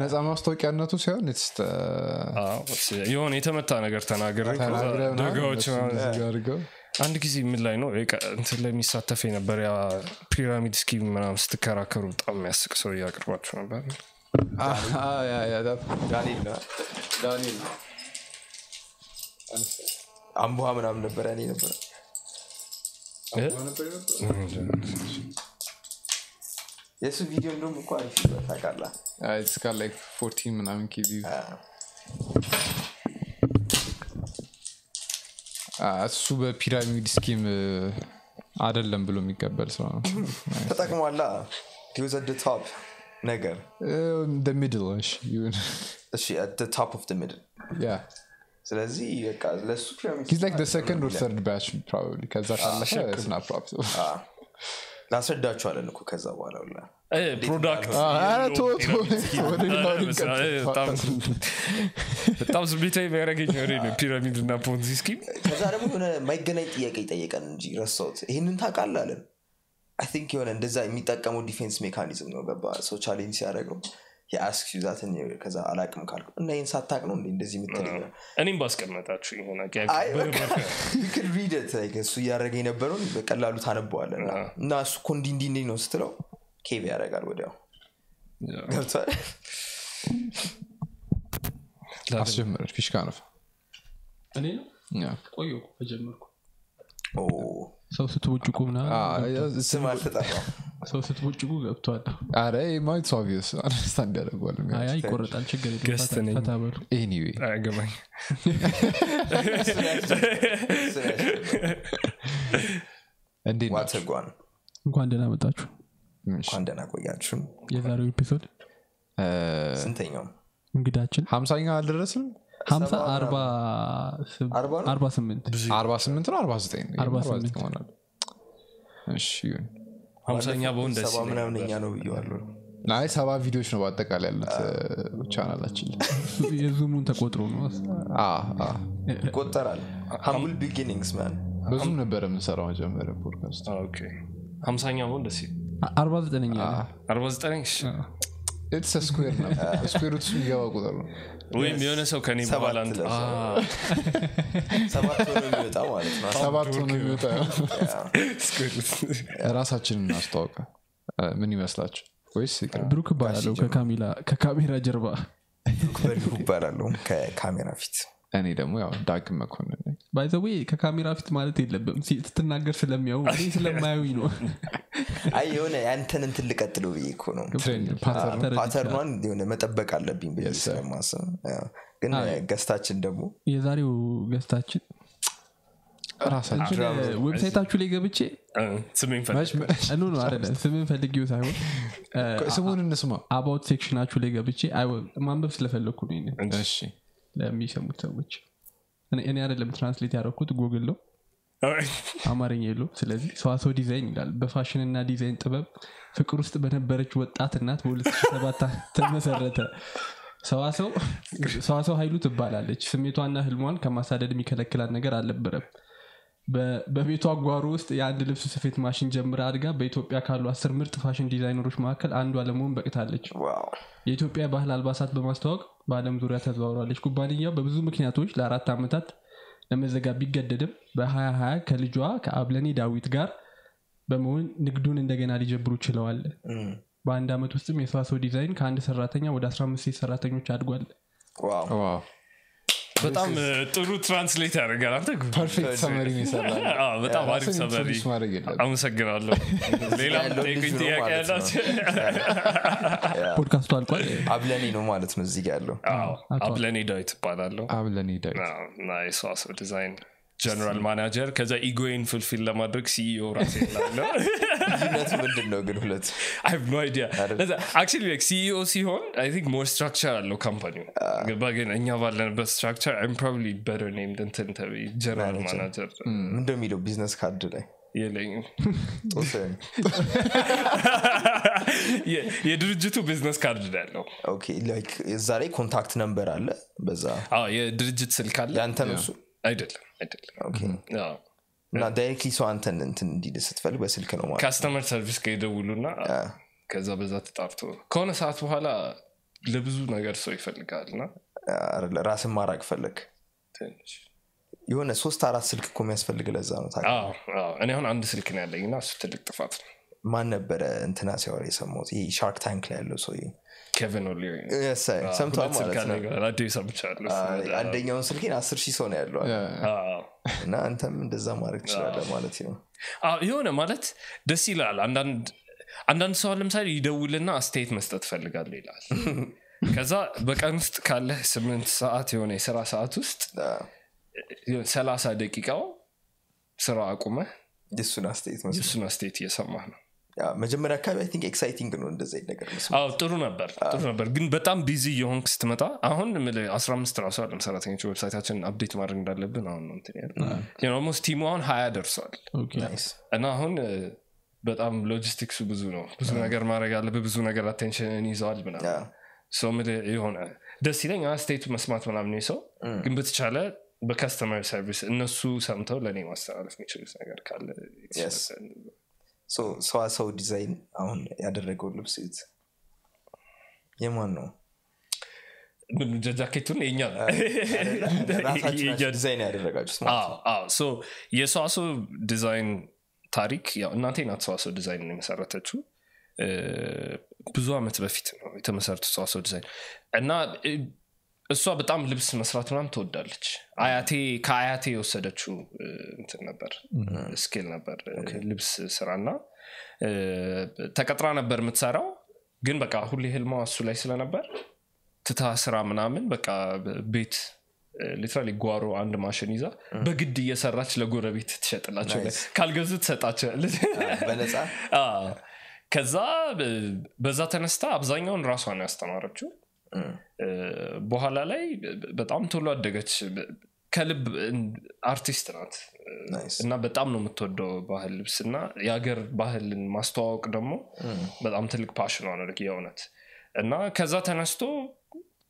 ነፃ ማስታወቂያነቱ ሲሆን የሆነ የተመታ ነገር ተናግረ ደጋዎች አንድ ጊዜ ምን ላይ ነው እንትን ላይ የሚሳተፍ የነበር ያ ፒራሚድ ስኪም ምናምን ስትከራከሩ በጣም የሚያስቅ ሰው እያቅርባችሁ ነበር አምቡሃ ምናምን ነበረ እኔ ነበረ የእሱ ቪዲዮ እንደውም እኮ አሪፍ ነበር ታውቃለህ? እስካ ላይ fourteen ምናምን ኬቪ እሱ በ pyramid scheme አደለም ብሎ የሚቀበል ሰው ነው። ተጠቅሟላ? ዲወዘድ top ነገር። middle እሺ top of middle yeah። ስለዚህ በቃ ለእሱ pyramid second or ባች ከዛ ካለፈ ስና problem ላስረዳችኋለን እኮ ከዛ በኋላ ሁላ። product ኧረ ተወው፣ ተወው። ወደ ሌላው ኧረ በስመ አብ፣ ልንቀጥል። በጣም በጣም ስሜታዊ የሚያደርገኝ ወሬ ነው pyramid እና Ponzi scheme። ከዛ ደግሞ የሆነ የማይገናኝ ጥያቄ ጠየቀን እንጂ ረሳሁት። ይህንን ታውቃለህ አለን? I think የሆነ እንደዛ የሚጠቀመው defense mechanism ነው። ገባ ሰው challenge ሲያደርገው የ ask that ን ከዛ አላቅም ካልኩ እና ይህን ሳታቅ ነው እንደዚህ የምትለኝ? እኔም ባስቀመጣችሁ እሱ እያደረገ የነበረውን በቀላሉ ታነበዋለን እና እሱ እኮ እንዲ እንዲ ነው ስትለው ኬቭ ያደርጋል ወዲያው። ገብቷል ፊሽካ ነው እኔ ነው? ቆየ ኦ፣ ሰው ስትቦጭቁ ምናምን አ- ስም አልተጠራም ሰው ስትቦጭቁ ገብተዋል አረ ማይት ኦብቪየስ አንደርስታንድ አይ ይቆረጣል። ችግር የለም። guest ፈታ- ነኝ። ፈታ በሉ። anyway። እንኳን ደህና መጣችሁ። እንኳን ደህና ቆያችሁን የዛሬው episode? ስንተኛው? እንግዳችን? ሀምሳኛ አልደረስም ሀምሳ አርባ ስም- አርባ ነው? አርባ ስምንት አርባ ስምንት ነው? አርባ ዘጠኝ ነው? አርባ አርባ ስምንት። ዘጠኝ ይሆናል። እሺ ይሁን። ሀምሳኛ በሆን ደስ ሰባ ይለኝ ምናምንኛ ነው ብየዋለሁ። አይ ሰባ ቪዲዮዎች ነው በአጠቃላይ ያሉት ቻናላችን የ Zoom ኡን ተቆጥሮ ነው ይቆጠራል። humble beginnings ማን ብዙም ነበረ የምንሰራው መጀመሪያ podcast። okay። ሀምሳኛ በሆን ደስ አርባ ዘጠነኛ አርባ it's square ነው square root የሚገባ ቁጥር ነው ወይም የሆነ ሰው ከኔ በኋላ ሰባት ሆኖ የሚወጣ ማለት ነው። ሰባት ሆኖ የሚወጣ square root። ራሳችንን እናስተዋውቀ ምን ይመስላችሁ? ወይስ? ብሩክ እባላለሁ ከካሜላ ከካሜራ ጀርባ። በልሁ ይባላለሁ ከካሜራ ፊት እኔ ደግሞ ያው ዳግም መኮንን ነኝ። by the way ከካሜራ ፊት ማለት የለብም ስትናገር ስለሚያዩ እኔ ስለማያዩኝ ነው። አይ የሆነ ያንተን እንትን ልቀጥለው ብዬ እኮ ነው። pattern ኗን የሆነ መጠበቅ አለብኝ ብዬ. ስለማስብ። ግን guest ኣችን ደግሞ የዛሬው guest ኣችን ራሳችን website ኣችሁ ላይ ገብቼ ስሜን no አይደለም። ስምን ፈልጊው ሳይሆን ስሙን እንስማ about section ኣችሁ ላይ ገብቼ ማንበብ ስለፈለግኩ ነው ይሄንን። እሺ ለሚሰሙት ሰዎች። እኔ አይደለም translate ያደረኩት ጉግል ነው። አማርኛ የለው ስለዚህ ሰዋሰው ዲዛይን ይላል። በፋሽንና ዲዛይን ጥበብ ፍቅር ውስጥ በነበረች ወጣት እናት በ2007 ተመሰረተ። ሰዋሰው ኃይሉ ትባላለች። ስሜቷና ህልሟን ከማሳደድ የሚከለክላት ነገር አልነበረም። በቤቷ ጓሮ ውስጥ የአንድ ልብስ ስፌት ማሽን ጀምራ አድጋ በኢትዮጵያ ካሉ አስር ምርጥ ፋሽን ዲዛይነሮች መካከል አንዷ ለመሆን በቅታለች። የኢትዮጵያ ባህል አልባሳት በማስተዋወቅ በአለም ዙሪያ ተዘዋውራለች። ኩባንያው በብዙ ምክንያቶች ለአራት ዓመታት ለመዘጋት ቢገደድም በ2020 ከልጇ ከአብለኔ ዳዊት ጋር በመሆን ንግዱን እንደገና ሊጀምሩ ችለዋል። በአንድ ዓመት ውስጥም የሰዋሰው ዲዛይን ከአንድ ሰራተኛ ወደ 15 ሴት ሰራተኞች አድጓል በጣም እ፣ ጥሩ translate ያደርጋል። አንተ perfect summary ይሰራል። በጣም አሪፍ summary አመሰግናለሁ። ሌላ ያለው ጠይቁኝ ጥያቄ ማለት ነው። ያላቸው ፖድካስቱ አልቋል? አብለኔ ነው ማለት ነው እዚህ ያለው። አብለኔ ዳዊት እባላለሁ። አብለን ዳዊት። ዲዛይን general manager ከዛ ego ዬን fulfill ለማድረግ CEO ራሴ ላለው ልዩነቱ ምንድን ነው ግን ሁለት. actually like CEO ሲሆን I think more structure አለው company ው ገባ ግን እኛ ባለንበት structure I'm probably better named እንትን ተብዬ general manager ምንድን የሚለው business card ላይ? የለኝም. የድርጅቱ business card ያለው. እዛ ላይ contact number አለ? በዛ? የድርጅት ስልክ አለ? ያንተ ነው አይደለም አይደለም እና directly ሰው አንተን እንትን እንዲል ስትፈልግ በስልክ ነው ማለት customer service ጋር ይደውሉና ከዛ በዛ ተጣርቶ ከሆነ ሰዓት በኋላ ለብዙ ነገር ሰው ይፈልጋል እና ራስን ማራቅ ፈለግ የሆነ ሶስት አራት ስልክ እኮ የሚያስፈልግ ለዛ ነው እኔ አሁን አንድ ስልክ ነው ያለኝ እና እሱ ትልቅ ጥፋት ነው። ማን ነበረ እንትና ሲያወራ የሰማሁት? ይሄ ሻርክ ታንክ ላይ ያለው ሰው ኬቨን ኦሊሪ አይ፣ አንደኛውን ስልኬን አስር ሺህ ሰው ነው ያለው እና አንተም እንደዛ ማድረግ ትችላለህ ማለት ነው። የሆነ ማለት ደስ ይላል። አንዳንድ አንዳንድ ሰው ለምሳሌ ይደውልና አስተያየት መስጠት ፈልጋለሁ ይላል። ከዛ በቀን ውስጥ ካለህ ስምንት ሰዓት የሆነ የስራ ሰዓት ውስጥ ሰላሳ ደቂቃው ስራ አቁመህ የእሱን አስተያየት እየሰማህ ነው መጀመሪያ አካባቢ I think exciting ነው እንደዚ ነገር ጥሩ ነበር ጥሩ ነበር። ግን በጣም busy የሆንክ ስትመጣ አሁን የምልህ 15 ራሱ አለም ሰራተኞች website ኣችን update ማድረግ እንዳለብን አሁን ነው almost team ኡ አሁን ሀያ ደርሷል። እና አሁን በጣም ሎጂስቲክሱ ብዙ ነው። ብዙ ነገር ማድረግ አለብህ ብዙ ነገር አቴንሽንን ይዘዋል ምናምን። የሆነ ደስ ይለኝ አስተያየቱ መስማት ምናምን ሰው ግን በተቻለ በ customer service እነሱ ሰምተው ለእኔ ማስተላለፍ የሚችሉት ነገር ካለ ሰዋሰው ዲዛይን አሁን ያደረገው ልብስ የማን ነው ጃኬቱን የኛ design so የሰዋሰው ዲዛይን ታሪክ እናቴ ናት ሰዋሰው ዲዛይን የመሰረተችው። ብዙ አመት በፊት ነው የተመሰረተው ሰዋሰው ዲዛይን። እና እሷ በጣም ልብስ መስራት ምናምን ትወዳለች። አያቴ ከአያቴ የወሰደችው እንትን ነበር skill ነበር ልብስ ስራ ና ተቀጥራ ነበር የምትሰራው። ግን በቃ ሁሌ ህልሟ እሱ ላይ ስለነበር ትታ ስራ ምናምን በቃ ቤት literally ጓሮ አንድ ማሽን ይዛ በግድ እየሰራች ለጎረቤት ትሸጥላቸው. ካልገዙ አዎ። ከዛ በዛ ተነስታ አብዛኛውን ራሷን ያስተማረችው በኋላ ላይ በጣም ቶሎ አደገች። ከልብ አርቲስት ናት። እና በጣም ነው የምትወደው ባህል ልብስ እና የሀገር ባህልን ማስተዋወቅ ደግሞ በጣም ትልቅ ፓሽኗ ነው የእውነት እና ከዛ ተነስቶ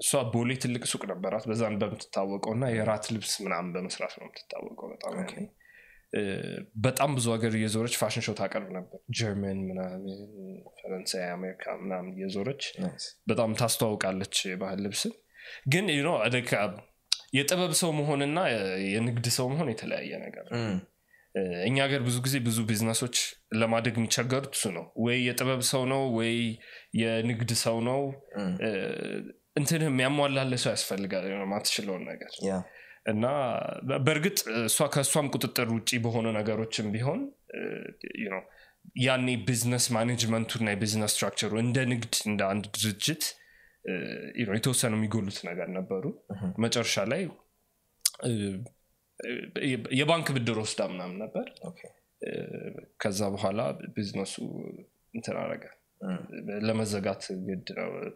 እሷ ቦሌ ትልቅ ሱቅ ነበራት። በዛን በምትታወቀው እና የራት ልብስ ምናምን በመስራት ነው የምትታወቀው በጣም በጣም ብዙ ሀገር እየዞረች ፋሽን ሾው ታቀርብ ነበር። ጀርመን ምናምን ፈረንሳይ አሜሪካ ምናምን እየዞረች በጣም ታስተዋውቃለች የባህል ልብስን። ግን የጥበብ ሰው መሆንና የንግድ ሰው መሆን የተለያየ ነገር እ፣ እኛ ሀገር ብዙ ጊዜ ብዙ ቢዝነሶች ለማደግ የሚቸገሩት እሱ ነው። ወይ የጥበብ ሰው ነው ወይ የንግድ ሰው ነው። እ፣ እንትንህ የሚያሟላለ ሰው ያስፈልጋል ማትችለውን ነገር እና በእርግጥ እሷ ከእሷም ቁጥጥር ውጭ በሆኑ ነገሮችም ቢሆን ያኔ ቢዝነስ ማኔጅመንቱና የቢዝነስ ስትራክቸሩ እንደ ንግድ እንደ አንድ ድርጅት የተወሰኑ የሚጎሉት ነገር ነበሩ። መጨረሻ ላይ የባንክ ብድር ወስዳ ምናምን ነበር። ከዛ በኋላ ቢዝነሱ እንትን አረገ ለመዘጋት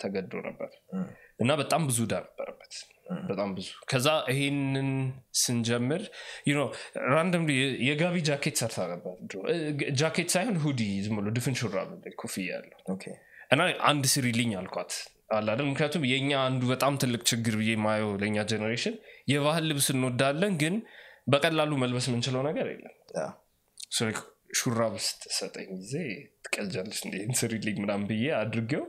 ተገዶ ነበር እና በጣም ብዙ ዕዳ ነበረበት። በጣም ብዙ። ከዛ ይሄንን ስንጀምር ራንደም የጋቢ ጃኬት ሰርታ ነበር። ጃኬት ሳይሆን ሁዲ ዝም ብሎ ድፍን ሹራብ ኮፍያ ያለው። እና አንድ ስሪልኝ አልኳት አላለን ምክንያቱም የእኛ አንዱ በጣም ትልቅ ችግር ብዬ ማየው ለእኛ ጀኔሬሽን የባህል ልብስ እንወዳለን ግን በቀላሉ መልበስ የምንችለው ነገር የለም ሹራብ ስትሰጠኝ ጊዜ ትቀልጃለች እንደ ስሪልኝ ምናምን ብዬ አድርጌው።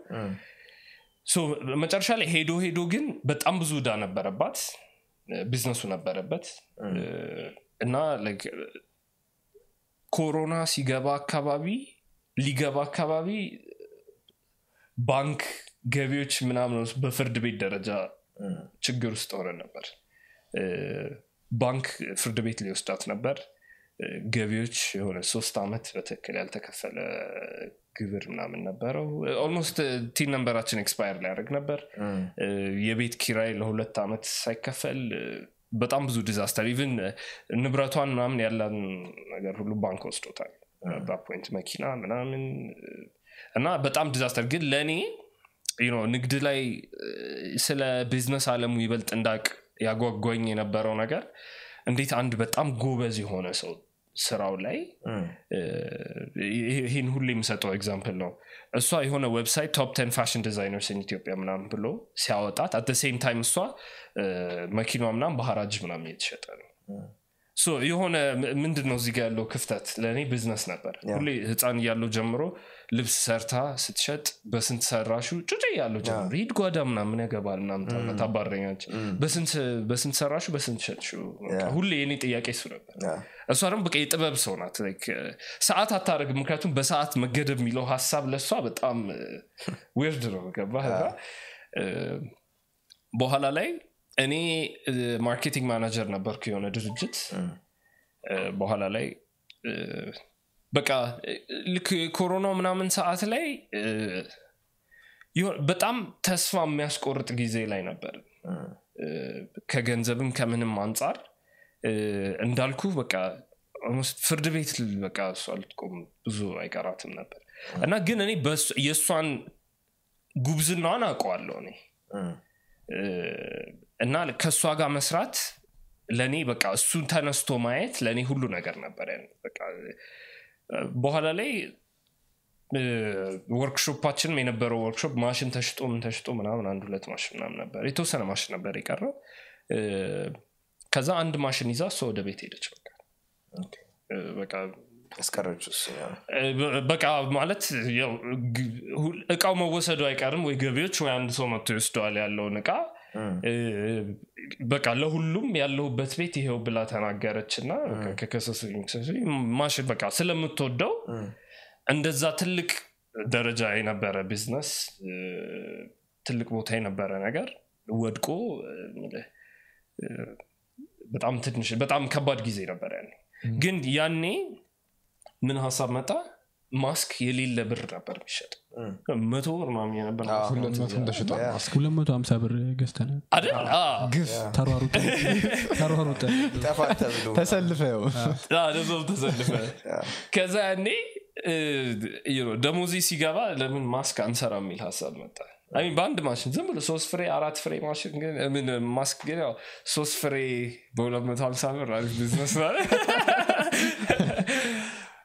መጨረሻ ላይ ሄዶ ሄዶ ግን በጣም ብዙ እዳ ነበረባት። ቢዝነሱ ነበረበት። እና ኮሮና ሲገባ አካባቢ ሊገባ አካባቢ ባንክ ገቢዎች ምናምን በፍርድ ቤት ደረጃ ችግር ውስጥ ሆነ ነበር። ባንክ ፍርድ ቤት ሊወስዳት ነበር ገቢዎች የሆነ ሶስት ዓመት በትክክል ያልተከፈለ ግብር ምናምን ነበረው። almost TIN ነምበራችን expire ሊያደርግ ነበር። የቤት ኪራይ ለሁለት ዓመት ሳይከፈል በጣም ብዙ disaster even ንብረቷን ምናምን ያለን ነገር ሁሉ ባንክ ወስዶታል። at point መኪና ምናምን እና በጣም disaster ግን ለእኔ ንግድ ላይ ስለ ቢዝነስ አለሙ ይበልጥ እንዳውቅ ያጓጓኝ የነበረው ነገር እንዴት አንድ በጣም ጎበዝ የሆነ ሰው ስራው ላይ ይሄን ሁሌ የምሰጠው example ነው። እሷ የሆነ website top ten fashion designers ኢትዮጵያ ምናምን ብሎ ሲያወጣት at same time እሷ መኪኗ ምናምን በሀራጅ ምናምን እየተሸጠ ነው። የሆነ ምንድን ነው እዚህ ጋ ያለው ክፍተት? ለእኔ ቢዝነስ ነበር። ሁሌ ህፃን እያለሁ ጀምሮ ልብስ ሰርታ ስትሸጥ በስንት ሰራሹ? ጩጭ እያለሁ ጀምሮ ሂድ ጓዳ ምናምን ያገባል ምናምን ታባርረኛለች በስንት ሰራሹ? በስንት ያ። ሁሌ የኔ ጥያቄ እሱ ነበር። እሷ ደግሞ በቃ የጥበብ ሰው ናት። ሰዓት አታደርግም። ምክንያቱም በሰዓት መገደብ የሚለው ሀሳብ ለእሷ በጣም weird ነው። ገባህ? በኋላ ላይ እኔ marketing manager ነበርኩ የሆነ ድርጅት። በኋላ ላይ በቃ ልክ ኮሮናው ምናምን ሰዓት ላይ በጣም ተስፋ የሚያስቆርጥ ጊዜ ላይ ነበር። ከገንዘብም ከምንም አንጻር እንዳልኩ በቃ ፍርድ ቤት በቃ እሷ ልትቆም ብዙ አይቀራትም ነበር። እና ግን እኔ የእሷን ጉብዝናዋን አውቀዋለሁ እኔ። እና ከእሷ ጋር መስራት ለእኔ በቃ እሱን ተነስቶ ማየት ለእኔ ሁሉ ነገር ነበር በቃ በኋላ ላይ ወርክሾፓችንም የነበረው ወርክሾፕ ማሽን ተሽጦ ምን ተሽጦ ምናምን አንድ ሁለት ማሽን ምናምን ነበር። የተወሰነ ማሽን ነበር የቀረው። ከዛ አንድ ማሽን ይዛ እሷ ወደ ቤት ሄደች። በቃ በቃ ማለት እቃው መወሰዱ አይቀርም። ወይ ገቢዎች ወይ አንድ ሰው መጥቶ ይወስደዋል ያለውን እቃ በቃ ለሁሉም ያለሁበት ቤት ይሄው ብላ ተናገረች እና ከሰሱኝ ማሽን በቃ ስለምትወደው እንደዛ ትልቅ ደረጃ የነበረ ቢዝነስ ትልቅ ቦታ የነበረ ነገር ወድቆ በጣም ትንሽ በጣም ከባድ ጊዜ ነበር ያኔ። ግን ያኔ ምን ሀሳብ መጣ ማስክ የሌለ ብር ነበር የሚሸጥ። መቶ ብር ምናምን የነበር ሁለት ማስክ 250 ብር አዎ። ግፍ። ተሯሩጠህ ለዛው ተሰልፈህ ከዛ ያኔ ደሞዜ ሲገባ ለምን ማስክ አንሰራ የሚል ሀሳብ መጣ። በአንድ ማሽን ዝም ብሎ ሶስት ፍሬ አራት ፍሬ ማሽን ግን ማስክ ግን ያው ሶስት ፍሬ በሁለት መቶ ሀምሳ ብር አሪፍ ቢዝነስ ነው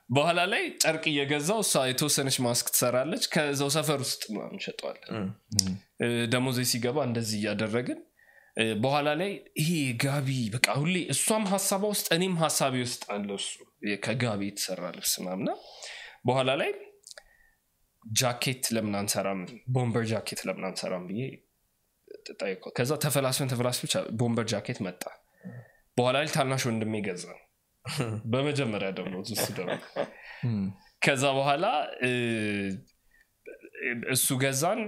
በኋላ ላይ ጨርቅ እየገዛሁ እሷ የተወሰነች ማስክ ትሰራለች። ከዛው ሰፈር ውስጥ እንሸጠዋለን። ደሞዜ ሲገባ እንደዚህ እያደረግን በኋላ ላይ ይሄ ጋቢ በቃ ሁሌ እሷም ሀሳቧ ውስጥ እኔም ሀሳቤ ውስጥ አለ እሱ። ከጋቢ የተሰራ ልብስ ምናምን በኋላ ላይ ጃኬት ለምን አንሰራም? bomber jacket ለምን አንሰራም ብዬ ጠየቅኳት ከዛ ተፈላስፈን ብቻ bomber jacket መጣ። በኋላ ላይ ታናሽ ወንድሜ ገዛ በመጀመሪያ ደግሞ እሱ ደግሞ ከዛ በኋላ እሱ ገዛን።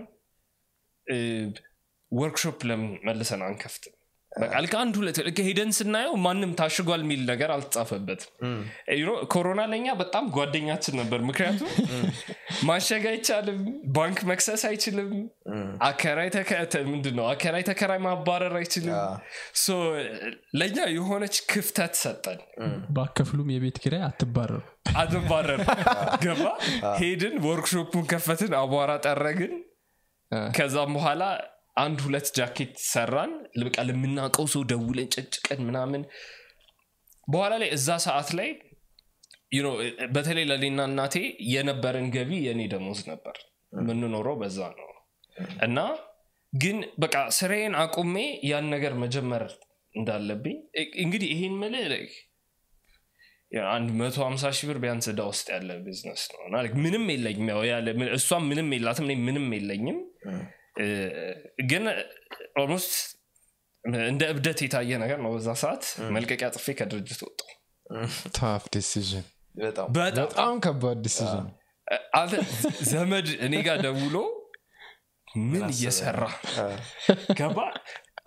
ወርክሾፕ ለምን መልሰን አንከፍትም በቃ ልክ አንድ ሁለት ልክ ሄደን ስናየው ማንም ታሽጓል የሚል ነገር no፣ ኮሮና ለኛ በጣም ጓደኛችን ነበር። ምክንያቱም ማሸግ አይቻልም ባንክ መክሰስ አይችልም አከራይ ምንድን ነው አከራይ ተከራይ ማባረር አይችልም። so ለእኛ የሆነች ክፍተት ሰጠን። ባትከፍሉም የቤት ኪራይ አትባረሩ አትባረር ገባ? ሄድን ወርክሾፑን ከፈትን አቧራ ጠረግን። ከዛም በኋላ አንድ ሁለት ጃኬት ሰራን። በቃ ለምናውቀው ሰው ደውለን ጨጭቀን ምናምን። በኋላ ላይ እዛ ሰዓት ላይ በተለይ ለሌና እናቴ የነበረን ገቢ የእኔ ደሞዝ ነበር። የምንኖረው በዛ ነው። እና ግን በቃ ስራዬን አቁሜ ያን ነገር መጀመር እንዳለብኝ እንግዲህ የምልህ like አንድ መቶ ሀምሳ ሺህ ብር ቢያንስ እዳ ውስጥ ያለ ቢዝነስ ነው። ምንም የለኝም እሷም ምንም የላትም ምንም የለኝም ግን almost እንደ እብደት የታየ ነገር ነው በዛ ሰዓት መልቀቂያ ጽፌ ከድርጅት ወጣሁ። tough decision። በጣም ከባድ decision። ዘመድ እኔ ጋር ደውሎ ምን እየሰራ? ገባ?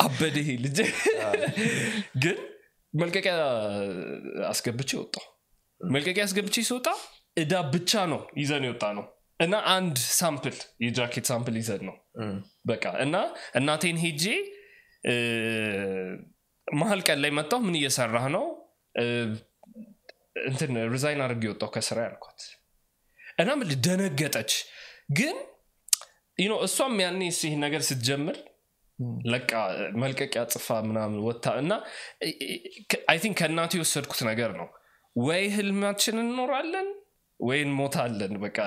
አበደ ይሄ ልጅ። ግን መልቀቂያ አስገብቼ ወጣሁ። መልቀቂያ አስገብቼ ሲወጣ እዳ ብቻ ነው ይዘን የወጣ ነው እና አንድ sample የጃኬት sample ይዘን ነው በቃ እና እናቴን ሄጄ መሀል ቀን ላይ መጣሁ። ምን እየሰራህ ነው? እንትን resign አድርጌ የወጣሁ ከስራ ያልኳት። እና ምን ደነገጠች። ግን እሷም ያኔ ይህ ነገር ስትጀምር ለቃ መልቀቂያ ጽፋ ምናምን ወጥታ እና I think ከእናቱ የወሰድኩት ነገር ነው። ወይ ህልማችን እንኖራለን ወይ እንሞታለን በቃ።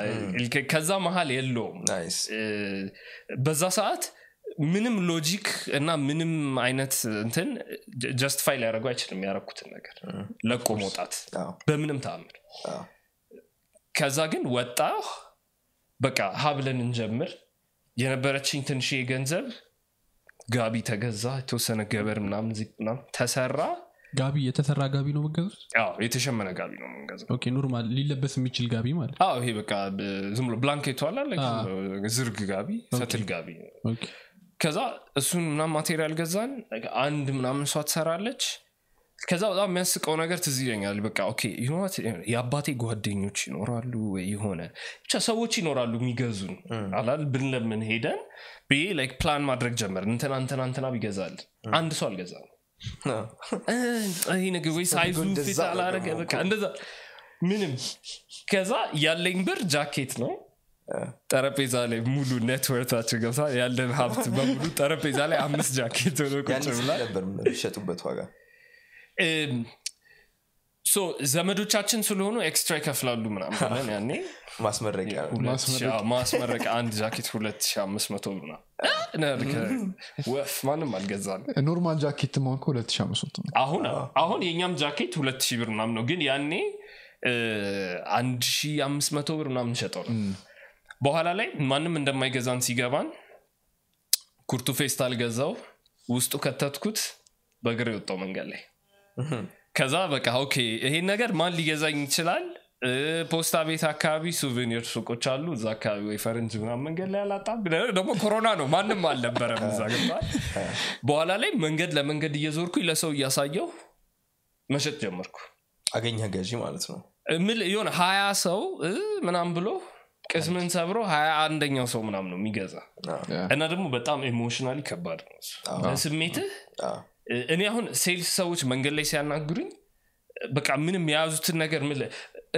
ከዛ መሀል የለውም። በዛ ሰዓት ምንም logic እና ምንም አይነት እንትን justify ሊያደርጉ አይችልም ያረኩትን ነገር። ለቆ መውጣት በምንም ተአምር። ከዛ ግን ወጣ በቃ ሀብለን እንጀምር። የነበረችኝ ትንሽ ገንዘብ ጋቢ ተገዛ። የተወሰነ ገበር ምናምን ተሰራ ጋቢ የተሰራ ጋቢ ነው መገዙት አዎ የተሸመነ ጋቢ ነው የምንገዛው። Okay normal ሊለበስ የሚችል ጋቢ ማለት አዎ ይሄ በቃ ዝም ብሎ blanketኡ ዝርግ ጋቢ ፈትል ጋቢ። Okay። ከዛ እሱን ምናምን material ገዛን አንድ ምናምን እሷ ትሰራለች። ከዛ በጣም የሚያስቀው ነገር ትዝ ይለኛል። በቃ ኦኬ? የአባቴ ጓደኞች ይኖራሉ ወይ? የሆነ ብቻ ሰዎች ይኖራሉ የሚገዙን አላል ብንለምን ሄደን ብዬ ላይክ ፕላን ማድረግ ጀመር እንትና እንትና እንትና ቢገዛል አንድ ሰው አልገዛም ይሄ ነገር ወይ ሳይዙ ፊት አላረገ በቃ እንደዛ ምንም። ከዛ ያለኝ ብር ጃኬት ነው። ጠረጴዛ ላይ ሙሉ ኔትወርታችን ገብታ ያለን ሀብት በሙሉ ጠረጴዛ ላይ አምስት ጃኬት ሆኖ ቁጭ ያኔ ስንት ብሏል ነበር የሚሸጡበት ዋጋ እም፣ ሶ ዘመዶቻችን ስለሆኑ extra ይከፍላሉ ምናምን ያኔ? ማስመረቂያ አንድ ጃኬት ሁለት ሺህ አምስት መቶ ብር ነው ወፍ ማንም አልገዛም። Normal ጃኬት መሆን ከሁለት ሺህ አምስት መቶ ነው። አሁን አሁን የእኛም ጃኬት ሁለት ሺህ ብር ምናምን ነው። ግን ያኔ እ፣ አንድ ሺህ አምስት መቶ ብር ምናምን ሸጠው ነው። በኋላ ላይ ማንም እንደማይገዛን ሲገባን ኩርቱ ፌስታል ገዛሁ ውስጡ ከተትኩት በእግር የወጣው መንገድ ላይ ከዛ በቃ okay ይሄን ነገር ማን ሊገዛኝ ይችላል? ፖስታ ቤት አካባቢ souvenir ሱቆች አሉ። እዛ አካባቢ ወይ ፈረንጅ ምናምን መንገድ ላይ አላጣም። ደግሞ ኮሮና ነው ማንም አልነበረም እዛ ገብቷል በኋላ ላይ መንገድ ለመንገድ እየዞርኩኝ ለሰው እያሳየው መሸጥ ጀመርኩ። አገኘ ገዢ ማለት ነው። ምል የሆነ ሀያ ሰው እ፣ ምናምን ብሎ ቅስምን ሰብሮ ሀያ አንደኛው ሰው ምናምን ነው የሚገዛ። እና ደግሞ በጣም emotionally ከባድ ነው ስሜትህ እኔ አሁን sales ሰዎች መንገድ ላይ ሲያናግሩኝ በቃ ምንም የያዙትን ነገር ምን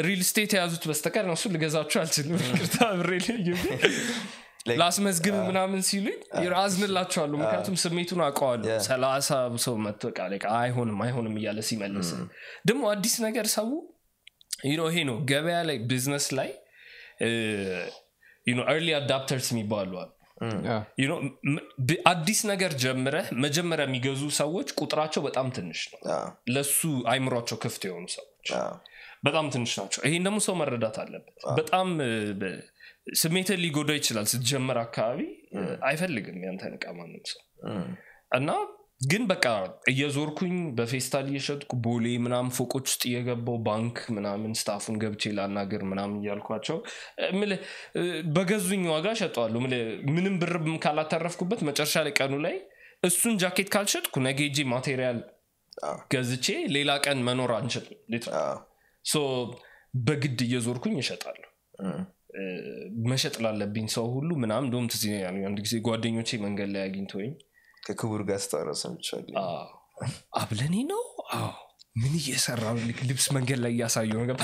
real estate የያዙት በስተቀር እሱ ልገዛቸው አልችልም። ይቅርታ ብሬ ላስመዝግብ ምናምን ሲሉኝ አዝንላቸዋለሁ ምክንያቱም ስሜቱን Yeah. ሰላሳ ሰው መጥቶ ቃ አይሆንም አይሆንም እያለ ሲመልስ ደግሞ አዲስ ነገር ሰው ይሄ ነው ገበያ ላይ ቢዝነስ ላይ early adopters የሚባሉ አሉ አዲስ ነገር ጀምረህ መጀመሪያ የሚገዙ ሰዎች ቁጥራቸው በጣም ትንሽ ነው። ለሱ አይምሯቸው ክፍት የሆኑ ሰዎች በጣም ትንሽ ናቸው። ይሄን ደግሞ ሰው መረዳት አለበት። በጣም ስሜትን ሊጎዳ ይችላል። ስትጀምር አካባቢ አይፈልግም ያንተን እቃ ማንም ሰው። እና ግን በቃ እየዞርኩኝ በፌስታል እየሸጥኩ ቦሌ ምናምን ፎቆች ውስጥ እየገባው ባንክ ምናምን staffኡን ገብቼ ላናገር ምናምን እያልኳቸው በገዙኝ ዋጋ ሸጠዋለሁ ምንም ብር ካላተረፍኩበት መጨረሻ ላይ ቀኑ ላይ እሱን ጃኬት ካልሸጥኩ ነገ ሄጄ material ገዝቼ ሌላ ቀን መኖር አንችልም። በግድ እየዞርኩኝ እሸጣለሁ። መሸጥ ላለብኝ ሰው ሁሉ ምናምን እንደውም ትዝ አንድ ጊዜ ጓደኞቼ መንገድ ላይ አግኝተውኝ ከክቡር ጋር አዎ፣ አብለኔ ነው? አዎ። ምን እየሰራ ልብስ መንገድ ላይ እያሳየው ነው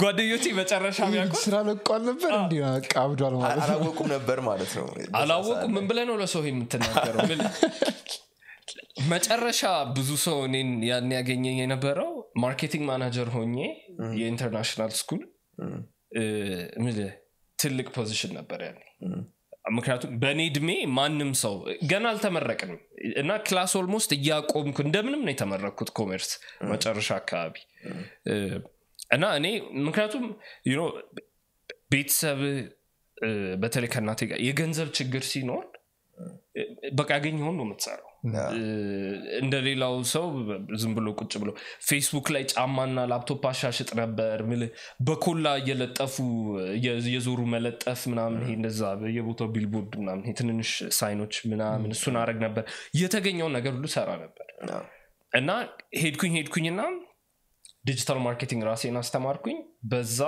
ጓደኞቼ መጨረሻ ስራ ለቋል ነበር እንዲ አብዷል ማለት ነው። አላወቁም ነበር ማለት ነው። አላወቁም? ምን ብለህ ነው ለሰው የምትናገረው? ምን- መጨረሻ ብዙ ሰው እኔን ያን ያገኘኝ የነበረው marketing manager ሆኜ የ international school እ፣ ምልህ ትልቅ position ነበር ያኔ ምክንያቱም በእኔ እድሜ ማንም ሰው ገና አልተመረቅንም እና class almost እያቆምኩ እንደምንም ነው የተመረቅኩት ኮሜርስ መጨረሻ አካባቢ። እና እኔ ምክንያቱም ቤተሰብ በተለይ ከእናቴ ጋር የገንዘብ ችግር ሲኖር በቃ ያገኘውን ነው የምትሰራው? እ፣ እንደ ሌላው ሰው ዝም ብሎ ቁጭ ብሎ ፌስቡክ ላይ ጫማና ላፕቶፕ አሻሽጥ ነበር ምልህ በኮላ እየለጠፉ እየ- እየዞሩ መለጠፍ ምናምን ይሄ እንደዛ የቦታው ቢልቦርድ ምናምን ትንንሽ signኦች ምናምን እሱን አረግ ነበር። የተገኘውን ነገር ሁሉ ሰራ ነበር። እና ሄድኩኝ ሄድኩኝና digital marketing ራሴን አስተማርኩኝ። በዛ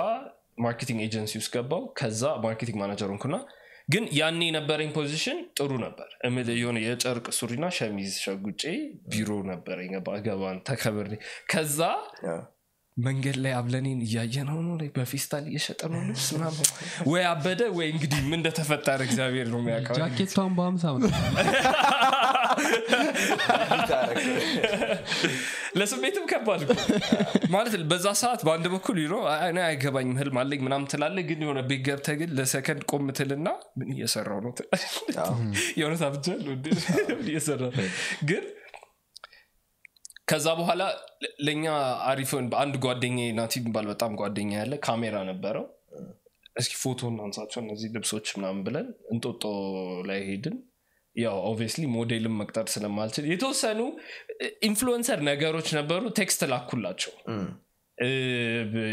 marketing agency ውስጥ ገባው። ከዛ marketing manager ሆንኩና ግን ያኔ የነበረኝ position ጥሩ ነበር። እምልህ የሆነ የጨርቅ ሱሪና ሸሚዝ ሸጉጬ ቢሮ ነበር ገባን ተከብሬ ከዛ መንገድ ላይ አብለኔን እያየ ነው ነው በፌስታል እየሸጠ ነው ልብስ ምናምን ወይ አበደ ወይ እንግዲህ ምን እንደተፈጠረ እግዚአብሔር ነው የሚያውቀው ጃኬቷን በሀምሳ ነው ለስሜትም ከባድ እኮ። ማለት በዛ ሰዓት በአንድ በኩል እኔ አይገባኝም ህልም አለኝ ምናምን ትላለ ግን የሆነ ቤት ገብተህ ግን ለሰከንድ ቆም ትልና ምን እየሰራው ነው? ምን እየሰራሁ ነው? ግን ከዛ በኋላ ለእኛ አሪፍ ሆን- አንድ ጓደኛ ናቲ የሚባል በጣም ጓደኛ ያለ ካሜራ ነበረው። እስኪ ፎቶ እናንሳቸው እነዚህ ልብሶች ምናምን ብለን እንጦጦ ላይ ሄድን። ያው obviously ሞዴልን መቅጠር ስለማልችል የተወሰኑ influencer ነገሮች ነበሩ text ላኩላቸው።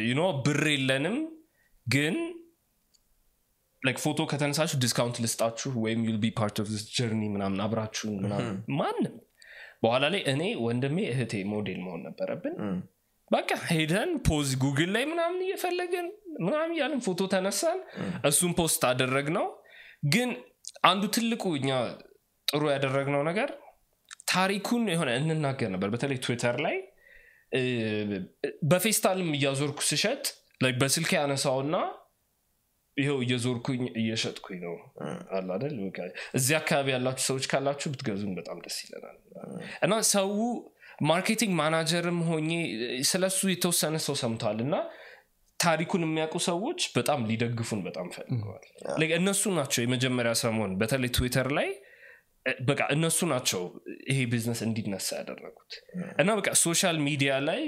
you know ብር የለንም ግን like ፎቶ ከተነሳችሁ discount ልስጣችሁ ወይም you'll be part of journey ምናምን አብራችሁ ምናምን። ማንም በኋላ ላይ እኔ ወንድሜ እህቴ ሞዴል መሆን ነበረብን። በቃ ሄደን pose ጉግል ላይ ምናምን እየፈለግን ምናምን እያለን ፎቶ ተነሳን። እሱን post አደረግነው ግን አንዱ ትልቁ እኛ ጥሩ ያደረግነው ነገር ታሪኩን የሆነ እንናገር ነበር። በተለይ ትዊተር ላይ በፌስታልም እያዞርኩ ስሸጥ በስልክ ያነሳውና ይኸው እየዞርኩኝ እየሸጥኩኝ ነው አለ አይደል? እዚህ አካባቢ ያላችሁ ሰዎች ካላችሁ ብትገዙን በጣም ደስ ይለናል። እና ሰው marketing manager ም ሆኜ ስለሱ የተወሰነ ሰው ሰምተዋል። እና ታሪኩን የሚያውቁ ሰዎች በጣም ሊደግፉን በጣም ፈልገዋል። እነሱ ናቸው የመጀመሪያ ሰሞን በተለይ ትዊተር ላይ በቃ እነሱ ናቸው ይሄ ቢዝነስ እንዲነሳ ያደረጉት። እና በቃ social media ላይ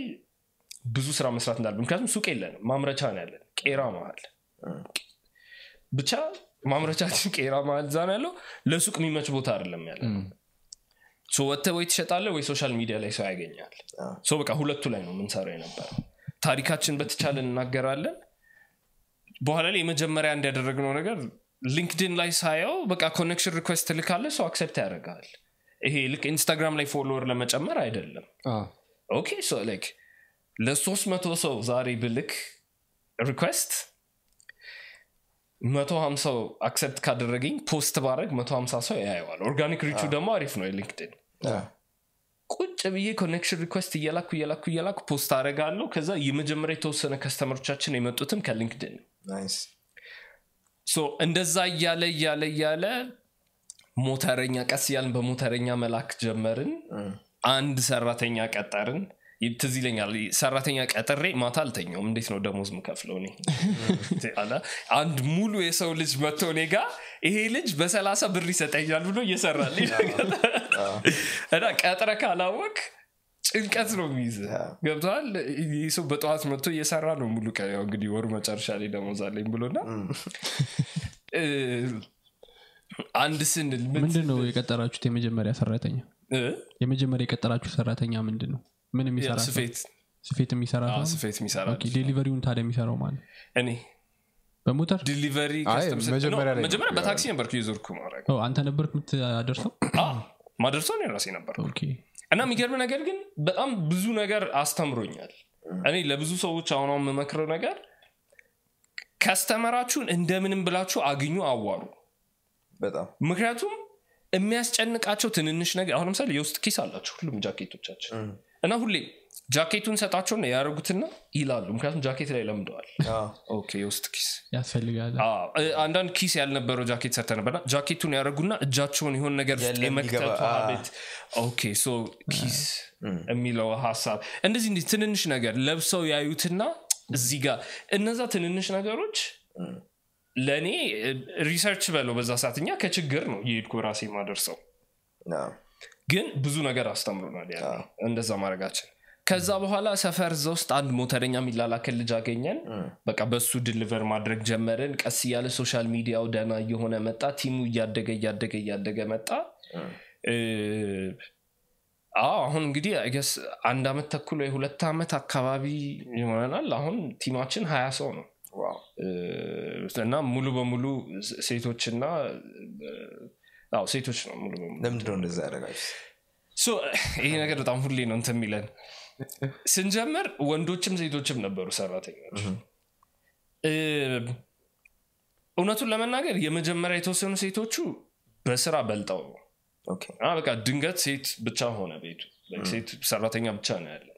ብዙ ስራ መስራት እንዳለ ምክንያቱም ሱቅ የለንም ማምረቻ ነው ያለን ቄራ መሀል ብቻ ማምረቻችን ቄራ መሀል ያለው። ለሱቅ የሚመች ቦታ አይደለም ያለ ወጥተ ወይ ትሸጣለ ወይ social media ላይ ሰው ያገኛል። በቃ ሁለቱ ላይ ነው የምንሰራው የነበረው። ታሪካችን በተቻለ እናገራለን በኋላ ላይ የመጀመሪያ እንዳደረግነው ነገር ሊንክድን ላይ ሳየው በቃ connection request ልካለ ሰው accept ያደርጋል። ይሄ ልክ ኢንስታግራም ላይ follower ለመጨመር አይደለም። okay so like ለሶስት መቶ ሰው ዛሬ ብልክ request መቶ ሀምሳው accept ካደረገኝ post ባረግ መቶ ሀምሳ ሰው ያየዋል። organic reach ኡ ደግሞ አሪፍ ነው ሊንክድን ቁጭ ብዬ connection request እየላኩ እየላኩ እየላኩ post አደርጋለሁ። ከዛ የመጀመሪያ የተወሰነ customer ኦቻችን የመጡትም ከሊንክድን እንደዛ እያለ እያለ እያለ ሞተረኛ ቀስ እያልን በሞተረኛ መላክ ጀመርን። አንድ ሰራተኛ ቀጠርን ትዝ ይለኛል። ሰራተኛ ቀጥሬ ማታ አልተኛውም። እንዴት ነው ደሞዝ ምከፍለው እኔ? አንድ ሙሉ የሰው ልጅ መጥቶ እኔ ጋ ይሄ ልጅ በሰላሳ ብር ይሰጠኛል ብሎ እየሰራልኝ እና ቀጥረ ካላወቅ ጭንቀት ነው የሚይዝ ገብተዋል ይህ ሰው በጠዋት መጥቶ እየሰራ ነው ሙሉ ቀን ያው እንግዲህ ወሩ መጨረሻ ላይ ደሞዝ አለኝ ብሎና አንድ ስንል ምን ምንድን ነው የቀጠራችሁት የመጀመሪያ ሰራተኛ? እ? የመጀመሪያ የቀጠራችሁ ሰራተኛ ምንድን ነው ምን የሚሰራ? ስፌት። ስፌት የሚሰራ? ስፌት የሚሰራ delivery ውን ታዲያ የሚሰራው ማለት እኔ። በሞተር? delivery መጀመሪያ በታክሲ ነበርኩ የዞርኩ ማድረግ። ኦ፣ አንተ ነበርክ የምታደርሰው? ማደርሰው እኔ ራሴ ነበር okay። እና የሚገርም ነገር ግን በጣም ብዙ ነገር አስተምሮኛል። እኔ ለብዙ ሰዎች አሁን አሁን የምመክረው ነገር customer ኣችሁን እንደምንም ብላችሁ አግኙ አዋሩ። በጣም። ምክንያቱም የሚያስጨንቃቸው ትንንሽ ነገር አሁን ለምሳሌ የውስጥ ኪስ አላቸው ሁሉም ጃኬቶቻችን እና ሁሌ ጃኬቱን ሰጣቸውና ያደረጉትና ይላሉ። ምክንያቱም ጃኬት ላይ ለምደዋል። አዎ። okay የውስጥ ኪስ። ያስፈልጋል። አንዳንድ ኪስ ያልነበረው ጃኬት ሰርተን ነበርና ጃኬቱን ያደረጉና እጃቸውን የሆነ ነገር ውስጥ የመክተቱ okay so ኪስ የሚለው ሀሳብ። እንደዚህ እንዲህ ትንንሽ ነገር ለብሰው ያዩትና እዚህ ጋር እነዛ ትንንሽ ነገሮች ለእኔ research በለው በዛ ሰዓት። እኛ ከችግር ነው የሄድኩ ራሴ ማደርሰው ግን ብዙ ነገር አስተምሮናል ያ እንደዛ ማድረጋችን። ከዛ በኋላ ሰፈር እዛ ውስጥ አንድ ሞተረኛ የሚላላክን ልጅ አገኘን። በቃ በሱ deliver ማድረግ ጀመርን። ቀስ እያለ social media ው ደና እየሆነ መጣ። team ኡ እያደገ እያደገ እያደገ መጣ። አዎ አሁን እንግዲህ አይገስ አንድ አመት ተኩል ወይ ሁለት ዓመት አካባቢ ይሆነናል። አሁን ቲማችን ሀያ ሰው ነው። እና ሙሉ በሙሉ ሴቶችና አዎ ሴቶች ነው ሙሉ በሙሉ። ለምንድን ነው እንደዛ ያደረጋችሁ ይሄ ነገር በጣም ሁሌ ነው እንትን የሚለን። ስንጀምር ወንዶችም ሴቶችም ነበሩ ሰራተኞች። እውነቱን ለመናገር የመጀመሪያ የተወሰኑ ሴቶቹ በስራ በልጠው ነው። በቃ ድንገት ሴት ብቻ ሆነ ቤቱ። ሴት ሰራተኛ ብቻ ነው ያለ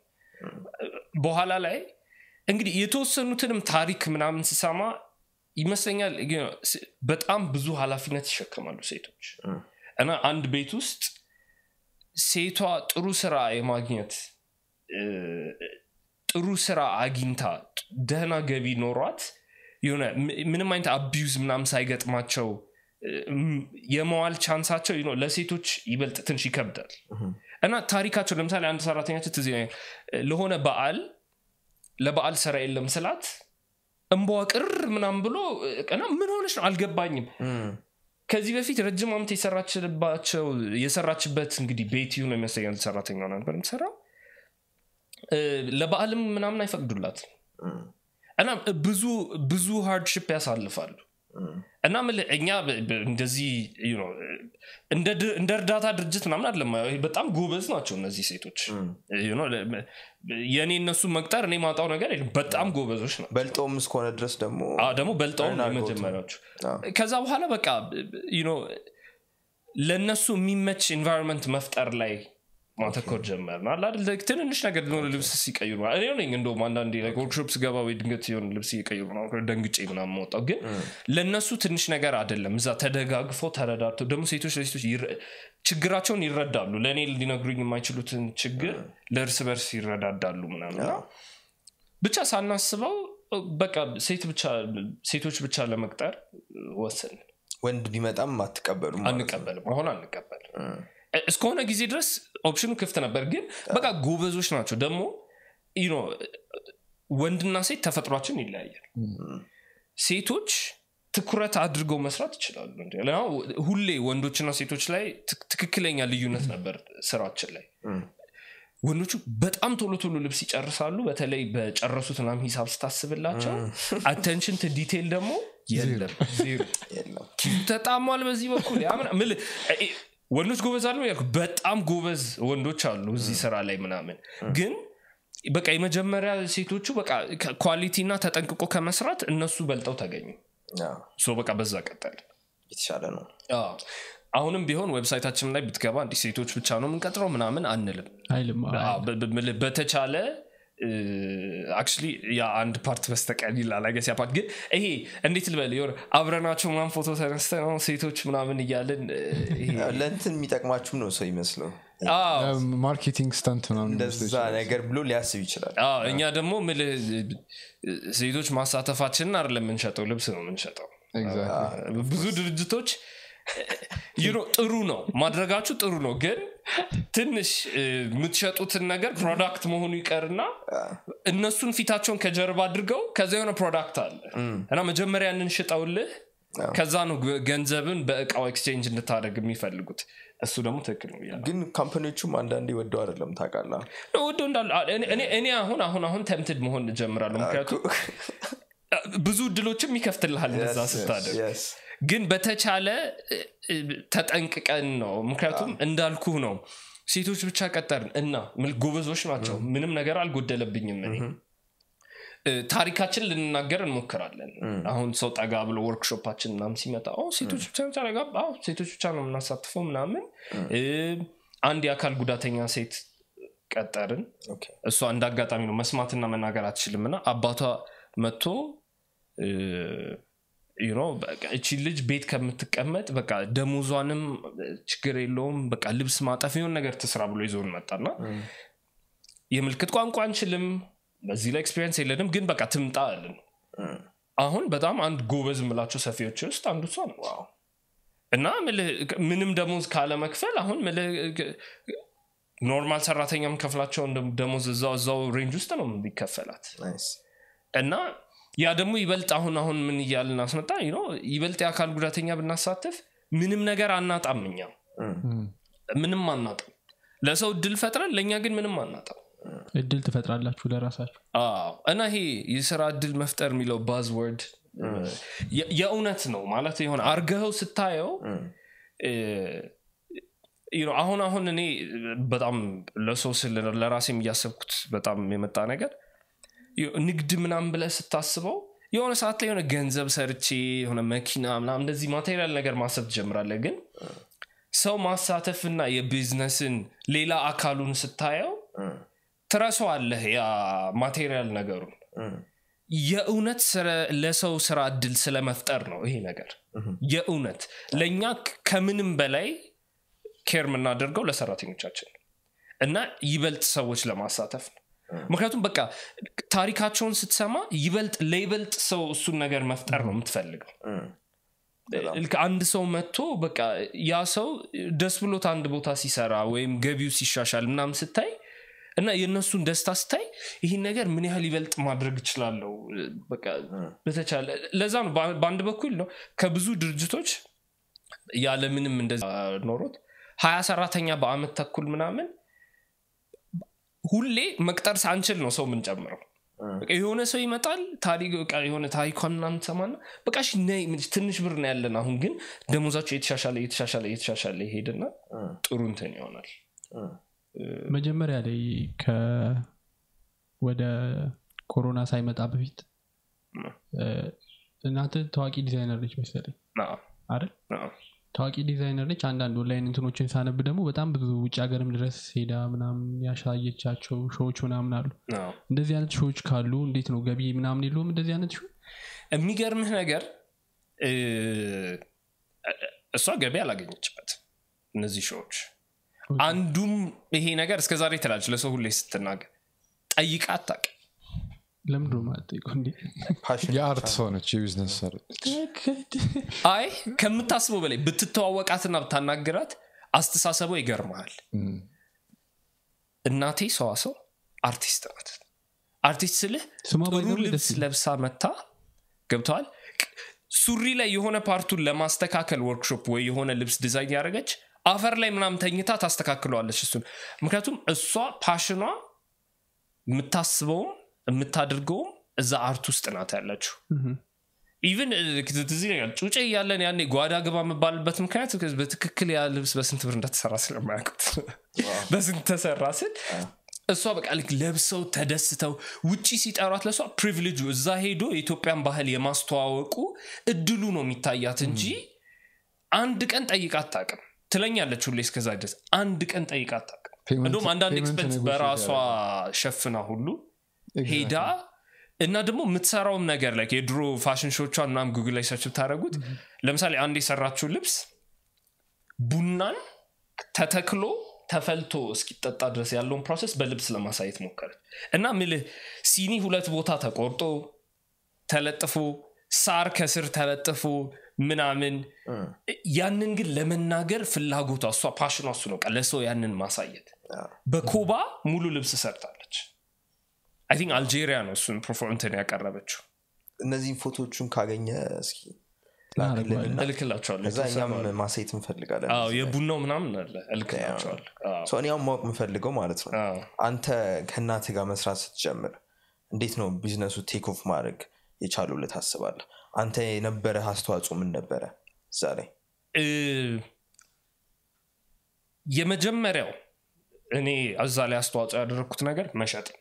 በኋላ ላይ እንግዲህ የተወሰኑትንም ታሪክ ምናምን ስሰማ ይመስለኛል በጣም ብዙ ኃላፊነት ይሸከማሉ ሴቶች። እና አንድ ቤት ውስጥ ሴቷ ጥሩ ስራ የማግኘት ጥሩ ስራ አግኝታ ደህና ገቢ ኖሯት የሆነ ምንም አይነት አቢዩዝ ምናምን ሳይገጥማቸው የመዋል ቻንሳቸው ለሴቶች ይበልጥ ትንሽ ይከብዳል። እና ታሪካቸው ለምሳሌ አንድ ሰራተኛቸው ትዝ ለሆነ በዓል ለበዓል ስራ የለም ስላት እምቧ ቅር ምናምን ብሎ ቀና ምን ሆነች ነው? አልገባኝም። ከዚህ በፊት ረጅም ዓመት የሰራችባቸው የሰራችበት እንግዲህ ቤት ይሁን ይመስለኛል ሰራተኛ ነበር የምትሰራው። ለበዓልም ምናምን አይፈቅዱላት። እና ብዙ ብዙ hardship ያሳልፋሉ። እና እኛ እንደዚህ እንደ እርዳታ ድርጅት ምናምን አይደለም። በጣም ጎበዝ ናቸው እነዚህ ሴቶች የእኔ እነሱ መቅጠር እኔ ማጣው ነገር የለም። በጣም ጎበዞች ነው በልጠውም እስከሆነ ድረስ ደግሞ ደግሞ በልጠውም የመጀመሪያዎቹ። ከዛ በኋላ በቃ ለእነሱ የሚመች environment መፍጠር ላይ ማተኮር ጀመርነው አይደል? ትንንሽ ነገር ልብስ ሲቀይሩ እኔ ነኝ እንደውም አንዳንዴ ወርክሾፕ ስገባ ወይ ድንገት የሆነ ልብስ እየቀየሩ ደንግጬ ምናምን መውጣው ግን ለእነሱ ትንሽ ነገር አይደለም። እዛ ተደጋግፈው ተረዳድተው ደግሞ ሴቶች ለሴቶች ችግራቸውን ይረዳሉ። ለእኔ ሊነግሩኝ የማይችሉትን ችግር ለእርስ በርስ ይረዳዳሉ ምናምን ብቻ ሳናስበው በቃ ሴት ብቻ ሴቶች ብቻ ለመቅጠር ወሰንን ወንድ ቢመጣም አትቀበሉም አንቀበልም። አሁን አንቀበልም እስከሆነ ጊዜ ድረስ option ኡ ክፍት ነበር ግን በቃ ጎበዞች ናቸው። ደግሞ ወንድና ሴት ተፈጥሯችን ይለያያል። ሴቶች ትኩረት አድርገው መስራት ይችላሉ። ሁሌ ወንዶችና ሴቶች ላይ ትክ- ትክክለኛ ልዩነት ነበር ስራችን ላይ። ወንዶቹ በጣም ቶሎ ቶሎ ልብስ ይጨርሳሉ። በተለይ በጨረሱት ምናምን ሂሳብ ስታስብላቸው attention detail ደግሞ የለም። ተጣሟል በዚህ በኩል ወንዶች ጎበዝ አሉ ያልኩ? በጣም ጎበዝ ወንዶች አሉ እዚህ ስራ ላይ ምናምን። ግን በቃ የመጀመሪያ ሴቶቹ በቃ quality እና ተጠንቅቆ ከመስራት እነሱ በልጠው ተገኙ። አዎ፣ so በቃ በዛ ቀጠል የተሻለ ነው። አዎ። አሁንም ቢሆን website ኣችን ላይ ብትገባ እንዲህ ሴቶች ብቻ ነው የምንቀጥረው ምናምን አንልም። በተቻለ አክቹሊ ያ አንድ ፓርት በስተቀር ይላል አገስ ያ ፓርት ግን ይሄ እንዴት ልበል? የሆነ አብረናቸው ምናምን ፎቶ ተነስተ ነው ሴቶች ምናምን እያልን እ፣ ይሄ ለእንትን የሚጠቅማችሁም ነው ሰው ይመስለው። አዎ፣ ማርኬቲንግ ስተንት ምናምን እንደዛ ነገር ብሎ ሊያስብ ይችላል። አዎ፣ እኛ ደግሞ ምልህ እ፣ ሴቶች ማሳተፋችንን አይደለም የምንሸጠው ልብስ ነው የምንሸጠው። Exactly. ብዙ ድርጅቶች ጥሩ ነው። ማድረጋችሁ ጥሩ ነው። ግን ትንሽ የምትሸጡትን ነገር product መሆኑ ይቀርና እነሱን ፊታቸውን ከጀርባ አድርገው ከዛ የሆነ product አለ እና መጀመሪያ ያንን ሽጠውልህ ከዛ ነው ገንዘብን በእቃው exchange እንድታደርግ የሚፈልጉት። እሱ ደግሞ ትክክል ነው ግን company ዎቹም አንዳንዴ ወደው አይደለም ታውቃላ ወዶ እንዳለ እኔ- አሁን አሁን አሁን ተምትድ መሆን እጀምራለሁ። ምክንያቱም ብዙ እድሎችም ይከፍትልሃል እንደዛ ስታደርግ. ግን በተቻለ ተጠንቅቀን ነው። ምክንያቱም እንዳልኩህ ነው። ሴቶች ብቻ ቀጠርን እና ጎበዞች ናቸው። ምንም ነገር አልጎደለብኝም እኔ። ታሪካችን ልንናገር እንሞክራለን። አሁን ሰው ጠጋ ብሎ ወርክሾፓችን ምናምን ሲመጣ "ኦ፣ ሴቶች ብቻ አዎ፣ ሴቶች ብቻ ነው የምናሳትፈው ምናምን። አንድ የአካል ጉዳተኛ ሴት ቀጠርን. እሷ እንደ አጋጣሚ ነው መስማትና መናገር አትችልም እና አባቷ መጥቶ እቺ ልጅ ቤት ከምትቀመጥ በቃ ደሞዟንም ችግር የለውም። በቃ ልብስ ማጠፍ የሆን ነገር ትስራ ብሎ ይዞን መጣና የምልክት ቋንቋ አንችልም በዚህ ላይ experience የለንም ግን በቃ ትምጣ አለን። አሁን በጣም አንድ ጎበዝ የምላቸው ሰፊዎች ውስጥ አንዱ እሷ ነው። እና ምንም ደሞዝ ካለመክፈል አሁን normal ሰራተኛ የምከፍላቸውን ደሞዝ እዛው range ውስጥ ነው የሚከፈላት. እና ያ ደግሞ ይበልጥ አሁን አሁን ምን እያልን አስመጣ know፣ ይበልጥ የአካል ጉዳተኛ ብናሳትፍ ምንም ነገር አናጣም እኛ። ምንም አናጣም። ለሰው እድል ፈጥረን ለእኛ ግን ምንም አናጣም። እድል ትፈጥራላችሁ ለራሳችሁ? እና ይሄ የስራ እድል መፍጠር የሚለው ባዝወርድ የእውነት ነው ማለት የሆነ አርገኸው ስታየው አሁን አሁን እኔ በጣም ለሰው ስል ለራሴም እያሰብኩት በጣም የመጣ ነገር ንግድ ምናምን ብለህ ስታስበው የሆነ ሰዓት ላይ የሆነ ገንዘብ ሰርቼ የሆነ መኪና ምናምን እንደዚህ material ነገር ማሰብ ትጀምራለህ። ግን ሰው ማሳተፍና የቢዝነስን ሌላ አካሉን ስታየው ትረሰዋለህ ያ material ነገሩን። የእውነት ለሰው ስራ እድል ስለመፍጠር ነው ይሄ ነገር። የእውነት ለእኛ ከምንም በላይ care የምናደርገው ለሰራተኞቻችን እና ይበልጥ ሰዎች ለማሳተፍ ነው ምክንያቱም በቃ ታሪካቸውን ስትሰማ ይበልጥ ለይበልጥ ሰው እሱን ነገር መፍጠር ነው የምትፈልገው። ልክ አንድ ሰው መጥቶ በቃ ያ ሰው ደስ ብሎት አንድ ቦታ ሲሰራ ወይም ገቢው ሲሻሻል ምናምን ስታይ እና የእነሱን ደስታ ስታይ ይህን ነገር ምን ያህል ይበልጥ ማድረግ እችላለሁ? በተቻለ ለዛ ነው። በአንድ በኩል ነው። ከብዙ ድርጅቶች ያለምንም እንደዛ ኖሮት ሀያ ሰራተኛ በአመት ተኩል ምናምን ሁሌ መቅጠር ሳንችል ነው ሰው የምንጨምረው። በቃ የሆነ ሰው ይመጣል ታሪክ በቃ የሆነ ታሪኳን ምናምን ትሰማና በቃ እሺ ነይ ምን- ትንሽ ብር ነው ያለን አሁን ግን ደሞዛቸው የተሻሻለ የተሻሻለ የተሻሻለ ይሄድና ጥሩ እንትን ይሆናል። መጀመሪያ ላይ ከ ወደ ኮሮና ሳይመጣ በፊት እ፣ እናንተ ታዋቂ ዲዛይነር ነች መሰለኝ አዎ፣ አይደል? አዎ። ታዋቂ ዲዛይነር ነች። አንዳንድ ኦንላይን እንትኖችን ሳነብ ደግሞ በጣም ብዙ ውጭ ሀገርም ድረስ ሄዳ ምናምን ያሳየቻቸው show ዎች ምናምን አሉ። እንደዚህ አይነት show ዎች ካሉ እንዴት ነው ገቢ ምናምን የለውም እንደዚህ አይነት show የሚገርምህ ነገር እሷ ገቢ አላገኘችበት እነዚህ show ዎች። አንዱም ይሄ ነገር እስከዛሬ ትላለች ለሰው ሁሌ ስትናገር ጠይቃ አታውቅም ለምንድን ነው የማትጠይቀው? እንዴ? የ art ሰው ነች የቢዝነስ ሰው አይ ከምታስበው በላይ ብትተዋወቃትና ብታናግራት አስተሳሰቧ ይገርመሃል እናቴ ሰዋሰው አርቲስት ናት። አርቲስት ስልህ ጥሩ ልብስ ለብሳ መታ ገብተዋል። ሱሪ ላይ የሆነ part ኡን ለማስተካከል ወርክሾፕ ወይ የሆነ ልብስ ዲዛይን ያደረገች አፈር ላይ ምናምን ተኝታ ታስተካክለዋለች እሱን። ምክንያቱም እሷ passion ኗ የምታስበውም የምታደርገውም እዛ art ውስጥ ናት ያለችው። even ይለኛል ጩጬ እያለን ያኔ ጓዳ ግባ የምባልበት ምክንያት በትክክል ያ ልብስ በስንት ብር እንደተሰራ ስለማያውቁት። በስንት ተሰራ ስል እሷ በቃ ልክ ለብሰው ተደስተው ውጪ ሲጠሯት ለሷ privilege ኡ እዛ ሄዶ የኢትዮጵያን ባህል የማስተዋወቁ እድሉ ነው የሚታያት እንጂ አንድ ቀን ጠይቃ አታውቅም። ትላለች ሁሌ እስከዛ ድረስ። አንድ ቀን ጠይቃ Payment- እንደውም አንዳንድ expense በራሷ ሸፍና ሁሉ ሄዳ እና ደግሞ የምትሰራውም ነገር ላይ የድሮ fashion show ዎቿን ምናምን ጉግል ላይ search ብታደረጉት ለምሳሌ አንድ የሰራችው ልብስ ቡናን ተተክሎ ተፈልቶ እስኪጠጣ ድረስ ያለውን process በልብስ ለማሳየት ሞከረች። እና ምልህ ሲኒ ሁለት ቦታ ተቆርጦ ተለጥፎ ሳር ከስር ተለጥፎ ምናምን ያንን ግን ለመናገር ፍላጎቷ እሷ passion ኗ እሱ ነው ለሰው ያንን ማሳየት። በኮባ ሙሉ ልብስ ሰርታለች I think አልጄሪያ ነው እሱን performance ን ያቀረበችው. እነዚህን ፎቶቹን ካገኘ እስኪ እልክላቸዋለሁ እኛም ማሳየት እንፈልጋለን አዎ የቡናው ምናምን አለ። እልክላቸዋለሁ። አዎ፣ ሰው እኔ ማወቅ የምፈልገው ማለት ነው አንተ ከእናትህ ጋር መስራት ስትጀምር እንዴት ነው business ኡ take off ማድረግ የቻሉ ብለህ ታስባለህ? አንተ የነበረ አስተዋጽኦ ምን ነበረ እዛ ላይ? የመጀመሪያው እኔ እዛ ላይ አስተዋጽኦ ያደረግኩት ነገር መሸጥ ነው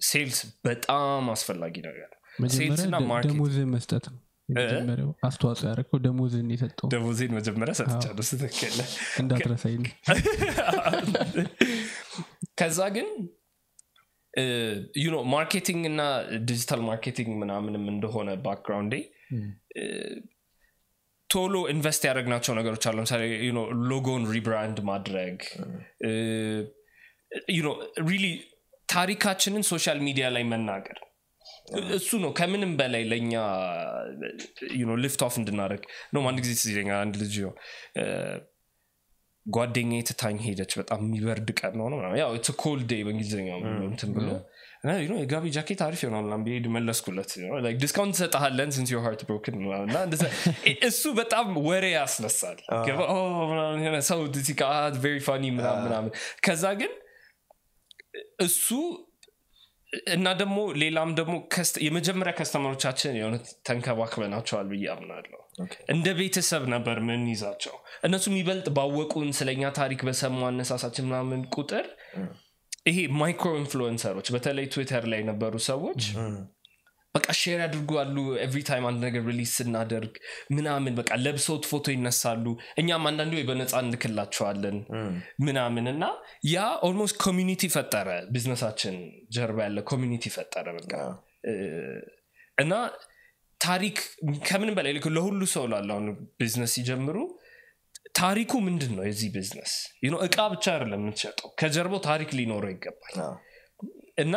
sales በጣም አስፈላጊ ነገር sales ና ደ- market ደሞዝህን መስጠት ነው። የመጀመሪያው አስተዋጽኦ ያደረግከው ደሞዝህን የሰጠው። ደሞዜን መጀመሪያ ሰጥቻለሁ ስትክል እንዳትረሳይ ከዛ ግን you know marketing እና digital marketing ምናምንም እንደሆነ background ኤ ቶሎ invest ያደረግናቸው ነገሮች አሉ። ለምሳሌ logo ን rebrand ማድረግ really ታሪካችንን social media ላይ መናገር። እሱ ነው ከምንም በላይ ለእኛ lift off እንድናደረግ ነው። አንድ ጊዜ ይለኛል አንድ ልጅ ጓደኛ ትታኝ ሄደች በጣም የሚበርድ ቀን ነው ነው ያው cold day በእንግሊዝኛው እንትን ብሎ የጋቢ ጃኬት አሪፍ ይሆናል ብሄድ መለስኩለት። discount ትሰጠሃለን since you're heartbroken እና እሱ በጣም ወሬ ያስነሳል። ሰው funny ምናምን ምናምን። ከዛ ግን እሱ እና ደግሞ ሌላም ደግሞ የመጀመሪያ customer ኦቻችን የሆነት ተንከባክበናቸዋል ብዬ አምናለሁ። እንደ ቤተሰብ ነበር ምን ይዛቸው እነሱ የሚበልጥ ባወቁን ስለኛ ታሪክ በሰሙ አነሳሳችን ምናምን ቁጥር ይሄ micro influencer ኦች በተለይ ትዊተር ላይ የነበሩ ሰዎች በቃ share ያደርጋሉ every time አንድ ነገር release ስናደርግ ምናምን በቃ ለብሰውት ፎቶ ይነሳሉ። እኛም አንዳንድ ወይ በነፃ እንልክላቸዋለን ምናምን እና ያ almost community ፈጠረ ቢዝነሳችን ጀርባ ያለ community ፈጠረ በቃ። እና ታሪክ ከምንም በላይ ለሁሉ ሰው ላለ አሁን ቢዝነስ ሲጀምሩ ታሪኩ ምንድን ነው የዚህ ቢዝነስ እቃ ብቻ አይደለም የምትሸጠው ከጀርባው ታሪክ ሊኖረው ይገባል። እና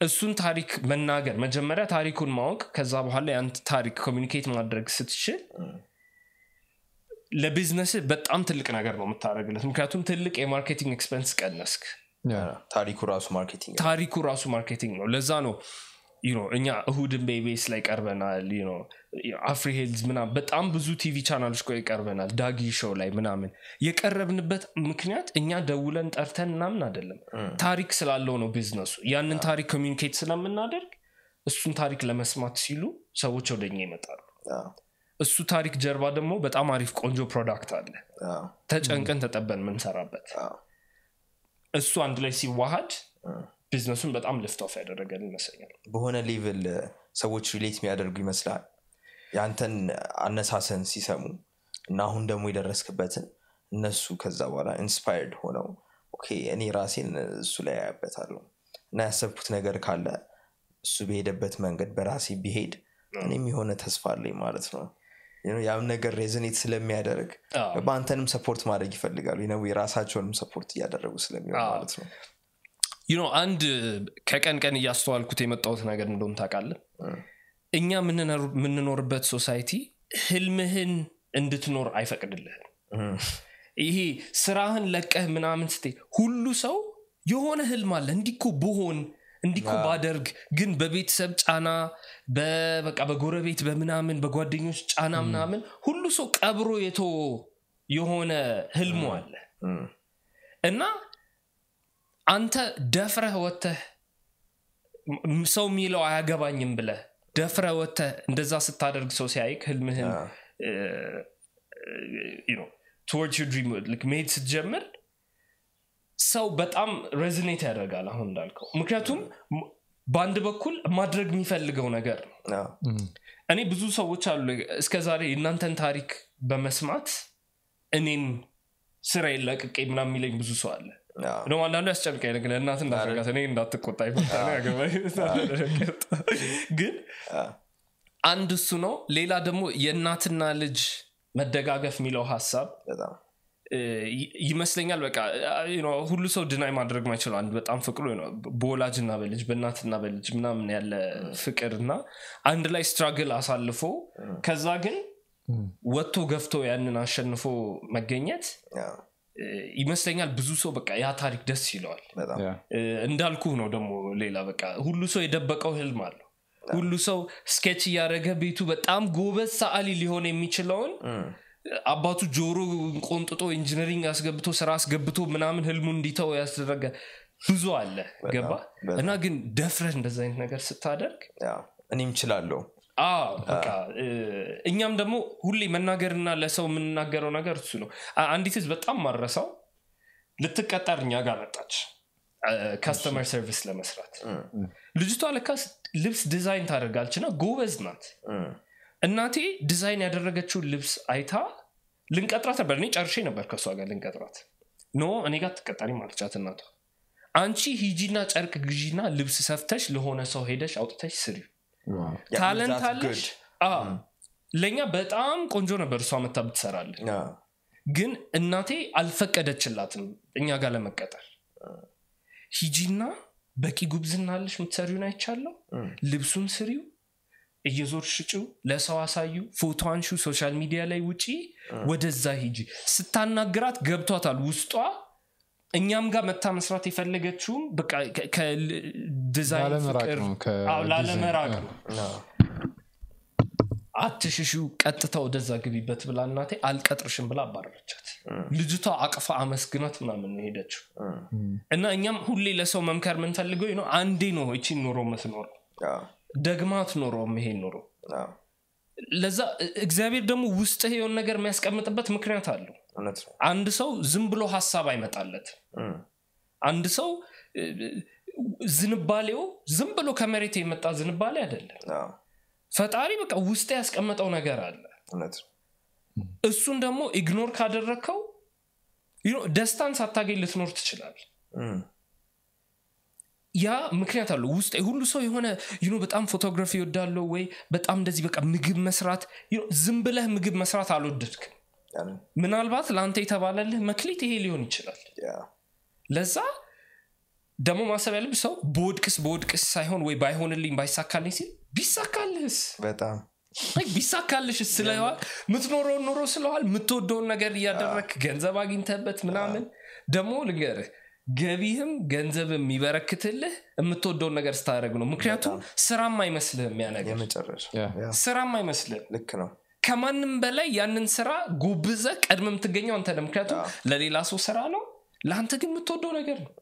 እሱን ታሪክ መናገር መጀመሪያ ታሪኩን ማወቅ ከዛ በኋላ ያን ታሪክ communicate ማድረግ ስትችል ለቢዝነስ በጣም ትልቅ ነገር ነው የምታደርግለት። ምክንያቱም ትልቅ የ marketing expense ቀነስክ። ታሪኩ ራሱ marketing ታሪኩ ራሱ marketing ነው። ለዛ ነው እኛ እሁድን በኢቢኤስ ላይ ቀርበናል you know፣ አፍሪ ሄልዝ ምናምን በጣም ብዙ ቲቪ ቻናሎች ቆይ ቀርበናል ዳጊ ሾው ላይ ምናምን። የቀረብንበት ምክንያት እኛ ደውለን ጠርተን ምናምን አይደለም። ታሪክ ስላለው ነው ቢዝነሱ ያንን ታሪክ communicate ስለምናደርግ እሱን ታሪክ ለመስማት ሲሉ ሰዎች ወደኛ ይመጣሉ። እሱ ታሪክ ጀርባ ደግሞ በጣም አሪፍ ቆንጆ product አለ። ተጨንቀን ተጠበን የምንሰራበት እሱ አንድ ላይ ሲዋሃድ ቢዝነሱን በጣም lift off ያደረገን ይመስለኛል። በሆነ level ሰዎች relate የሚያደርጉ ይመስላል። የአንተን አነሳሰን ሲሰሙ እና አሁን ደግሞ የደረስክበትን እነሱ ከዛ በኋላ inspired ሆነው okay እኔ ራሴን እሱ ላይ አያበታለሁ እና ያሰብኩት ነገር ካለ እሱ በሄደበት መንገድ በራሴ ቢሄድ እኔም የሆነ ተስፋ አለኝ ማለት ነው። ያም ነገር resonate ስለሚያደርግ በአንተንም support ማድረግ ይፈልጋሉ። Know፣ የራሳቸውንም support እያደረጉ ስለሚሆን ማለት ነው you know አንድ ከቀን ቀን እያስተዋልኩት የመጣሁት ነገር እንደሆን ታውቃለህ? እኛ የምንኖር- የምንኖርበት society ህልምህን እንድትኖር አይፈቅድልህም። ይሄ ስራህን ለቀህ ምናምን ስትይ ሁሉ ሰው የሆነ ህልም አለ። እንዲኮ ብሆን እንዲኮ ባደርግ ግን በቤተሰብ ጫና በቃ በጎረቤት በምናምን በጓደኞች ጫና ምናምን ሁሉ ሰው ቀብሮ የቶ የሆነ ህልሙ አለ። እና አንተ ደፍረህ ወተህ ሰው የሚለው አያገባኝም ብለህ ደፍረህ ወተህ እንደዛ ስታደርግ ሰው ሲያይክ ህልምህን መሄድ ስትጀምር ሰው በጣም ሬዝኔት ያደርጋል አሁን እንዳልከው። ምክንያቱም በአንድ በኩል ማድረግ የሚፈልገው ነገር ነው። እኔ ብዙ ሰዎች አሉ እስከ ዛሬ የእናንተን ታሪክ በመስማት እኔም ስራ ለቅቄ ምናምን የሚለኝ ብዙ ሰው አለ ደግሞ አንዳንዱ ያስጨንቀኝ ነገር እናት እንዳትረጋት እኔ እንዳትቆጣ ግን አንድ እሱ ነው። ሌላ ደግሞ የእናትና ልጅ መደጋገፍ የሚለው ሀሳብ ይመስለኛል በቃ ሁሉ ሰው ድናይ ማድረግ ማይችለው አንድ በጣም ፍቅሩ ነው በወላጅና በልጅ በእናትና በልጅ ምናምን ያለ ፍቅር እና አንድ ላይ ስትራግል አሳልፎ ከዛ ግን ወጥቶ ገፍቶ ያንን አሸንፎ መገኘት ይመስለኛል ብዙ ሰው በቃ ያ ታሪክ ደስ ይለዋል። በጣም እ፣ እንዳልኩህ ነው ደግሞ ሌላ በቃ ሁሉ ሰው የደበቀው ህልም አለው። ሁሉ ሰው sketch እያደረገ ቤቱ በጣም ጎበዝ ሰዓሊ ሊሆን የሚችለውን አባቱ ጆሮ ቆንጥጦ engineering አስገብቶ ስራ አስገብቶ ምናምን ህልሙ እንዲተው ያስደረገ ብዙ አለ። ገባ እና ግን ደፍረህ እንደዚ አይነት ነገር ስታደርግ እኔም ችላለሁ እኛም ደግሞ ሁሌ መናገርና ለሰው የምንናገረው ነገር እሱ ነው። አንዲት ህዝብ በጣም ማረሳው ልትቀጠር እኛ ጋር መጣች። customer service ለመስራት። ልጅቷ ለካስ ልብስ ዲዛይን ታደርጋልችና ጎበዝ ናት። እናቴ ዲዛይን ያደረገችውን ልብስ አይታ ልንቀጥራት ነበር። እኔ ጨርሼ ነበር ከእሷ ጋር ልንቀጥራት። No እኔ ጋር ትቀጠሪ አለቻት እናቷ። አንቺ ሂጂና ጨርቅ ግዢና ልብስ ሰፍተሽ ለሆነ ሰው ሄደሽ አውጥተሽ ስሪ Yeah, talent አለሽ. አዎ። ለእኛ በጣም ቆንጆ ነበር እሷ መጥታ ብትሰራልን ግን እናቴ አልፈቀደችላትም እኛ ጋር ለመቀጠር። ሂጂና በቂ ጉብዝና አለሽ የምትሰሪውን አይቻለሁ። ልብሱን ስሪው እየዞርሽ ሽጭው ለሰው አሳዩ ፎቶ አንሹ social media ላይ ውጪ ወደዛ ሂጂ። ስታናግራት ገብቷታል ውስጧ እኛም ጋር መጥታ መስራት የፈለገችውም በቃ ከ- ከዲዛይን ላለመራቅ ፍቅር ነው፣ ላለመራቅ አትሽሹ ቀጥታ ወደዛ ግቢበት ብላ እናቴ አልቀጥርሽም ብላ አባረረቻት። ልጅቷ አቅፋ አመስግናት ምናምን ነው የሄደችው። እና እኛም ሁሌ ለሰው መምከር የምንፈልገው ነው አንዴ ነው ይቺን ኑሮ ምትኖረው አዎ። ደግማት ኖሮ ይሄን ኑሮ። ለዛ እግዚአብሔር ደግሞ ውስጥህ የሆን ነገር የሚያስቀምጥበት ምክንያት አለው አንድ ሰው ዝም ብሎ ሀሳብ አይመጣለት። አንድ ሰው ዝንባሌው ዝም ብሎ ከመሬት የመጣ ዝንባሌ አይደለም። ፈጣሪ በቃ ውስጥ ያስቀመጠው ነገር አለ። እሱን ደግሞ ኢግኖር ካደረግከው ደስታን ሳታገኝ ልትኖር ትችላል ያ ምክንያት አለው። ውስጥ ሁሉ ሰው የሆነ know፣ በጣም ፎቶግራፊ ይወዳለው ወይ? በጣም እንደዚህ በቃ ምግብ መስራት ዝም ብለህ ምግብ መስራት አልወደድክም ምናልባት ለአንተ የተባለልህ መክሊት ይሄ ሊሆን ይችላል። ለዛ ደግሞ ማሰብ ያለብህ ሰው በወድቅስ በወድቅስ ሳይሆን ወይ ባይሆንልኝ ባይሳካልኝ ሲል ቢሳካልህስ? በጣም። ቢሳካልሽ ስለዋል የምትኖረውን ኑሮ ስለዋል? የምትወደውን ነገር እያደረግ ገንዘብ አግኝተበት ምናምን? ደግሞ ልንገርህ ገቢህም ገንዘብ የሚበረክትልህ የምትወደውን ነገር ስታደረግ ነው። ምክንያቱም ስራም አይመስልህም ነገር። ያ፣ ስራም አይመስልህም። ልክ ነው ከማንም በላይ ያንን ስራ ጎብዘህ ቀድመህ የምትገኘው አንተ ምክንያቱም ለሌላ ሰው ስራ ነው ለአንተ ግን የምትወደው ነገር ነው።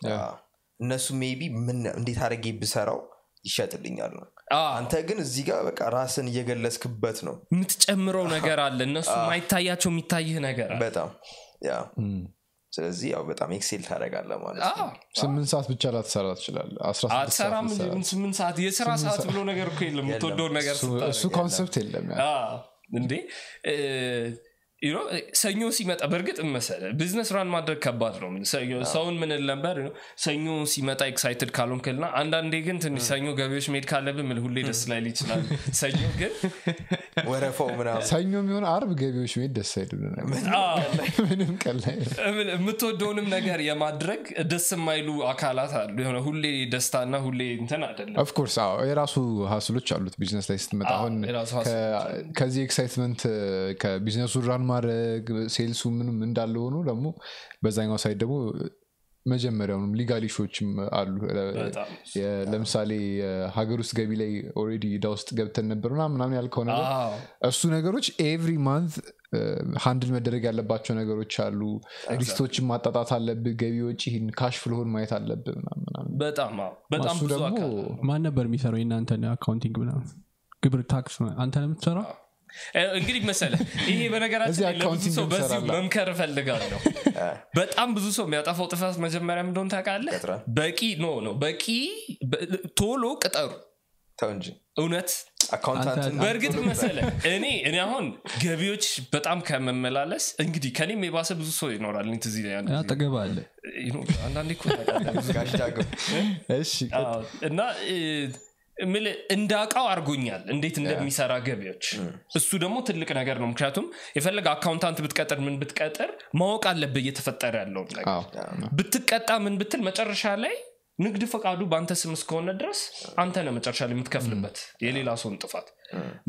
እነሱ maybe ምን እንዴት አድርጌ ብሰራው ይሸጥልኛል ነው። አዎ፣ አንተ ግን እዚህ ጋር በቃ ራስን እየገለጽክበት ነው። የምትጨምረው ነገር አለ። እነሱ ማይታያቸው የሚታይህ ነገር አለ። በጣም። Yeah። ስለዚህ ያው በጣም excel ታደርጋለህ ማለት ነው። ስምንት ሰዓት ብቻ ላትሰራ ትችላል አትሰራም ስምንት ሰዓት የስራ ሰዓት ብሎ ነገር እኮ የለም። ነገር እሱ concept የለም yeah። አዎ፣ እንዴ እ፣ you know፣ ሰኞ ሲመጣ በእርግጥ መሰለ ቢዝነስ run ማድረግ ከባድ ነው። ሰውን ምን ነበር ሰኞ ሲመጣ excited ካልሆንክልና አንዳንዴ ግን ትንሽ ሰኞ ገቢዎች መሄድ ካለብን ምን ሁሌ ደስ ላይል ይችላል። ሰኞ ግን ወረፋው ምናምን። ሰኞ የሚሆን አርብ ገቢዎች መሄድ ደስ አይልም። አዎ፣ ምንም ቀን ላይ ምን- የምትወደውንም ነገር የማድረግ ደስ የማይሉ አካላት አሉ። የሆነ ሁሌ ደስታና ሁሌ እንትን አይደለም። Of course የራሱ hustle ኦች አሉት ቢዝነስ ላይ ስትመጣ። አሁን ከዚህ excitement ከቢዝነሱ run ማድረግ sales ኡ ምንም እንዳለ ሆኖ ደግሞ በዛኛው side ደግሞ መጀመሪያውንም legal issue ዎችም አሉ ለምሳሌ የሀገር ውስጥ ገቢ ላይ already እዳ ውስጥ ገብተን ነበር ምናምን ምናምን ያልከው ነገር እሱ ነገሮች every month handle መደረግ ያለባቸው ነገሮች አሉ። list ኦችን ማጣጣት አለብህ ገቢዎች ይህን cash flow ውን ማየት አለብህ ምናምን ምናምን። በጣም አዎ፣ በጣም እሱ ብዙ ደግሞ ማን ነበር የሚሰራው? የእናንተን accounting ምናምን? ግብር tax አንተ ነው የምትሰራው እንግዲህ መሰለ ይሄ በነገራችን ለብዙ ሰው በዚሁ መምከር እፈልጋለሁ። በጣም ብዙ ሰው የሚያጠፋው ጥፋት መጀመሪያ እንደሆን ታውቃለህ? በቂ ኖ ነው በቂ ቶሎ ቅጠሩ። ተው እንጂ። እውነት? በእርግጥ መሰለ እኔ እኔ አሁን ገቢዎች በጣም ከመመላለስ እንግዲህ ከኔም የባሰ ብዙ ሰው ይኖራል። አንዳንዴ እሺ አዎ፣ እና እምልህ እንዳውቃው አድርጎኛል እንዴት እንደሚሰራ ገቢዎች። እሱ ደግሞ ትልቅ ነገር ነው። ምክንያቱም የፈለገ accountant ብትቀጥር ምን ብትቀጥር ማወቅ አለብህ እየተፈጠረ ያለውን ብትቀጣ ምን ብትል መጨረሻ ላይ ንግድ ፈቃዱ በአንተ ስም እስከሆነ ድረስ አንተ ነህ መጨረሻ ላይ የምትከፍልበት የሌላ ሰውን ጥፋት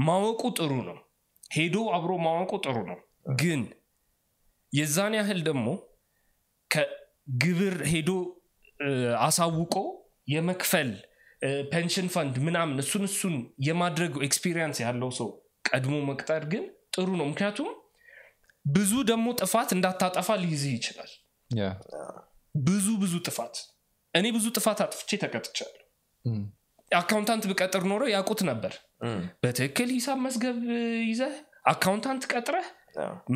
ማወቁ ጥሩ ነው። ሄዶ አብሮ ማወቁ ጥሩ ነው። ግን የዛን ያህል ደግሞ ከግብር ሄዶ አሳውቆ የመክፈል pension fund ምናምን እሱን እሱን የማድረግ experience ያለው ሰው ቀድሞ መቅጠር ግን ጥሩ ነው። ምክንያቱም ብዙ ደግሞ ጥፋት እንዳታጠፋ ሊይዝህ ይችላል። ብዙ ብዙ ጥፋት እኔ ብዙ ጥፋት አጥፍቼ ተቀጥቻለሁ። እም። accountant ብቀጥር ኖሮ ያውቁት ነበር። እም፣ በትክክል ሂሳብ መዝገብ ይዘህ accountant ቀጥረህ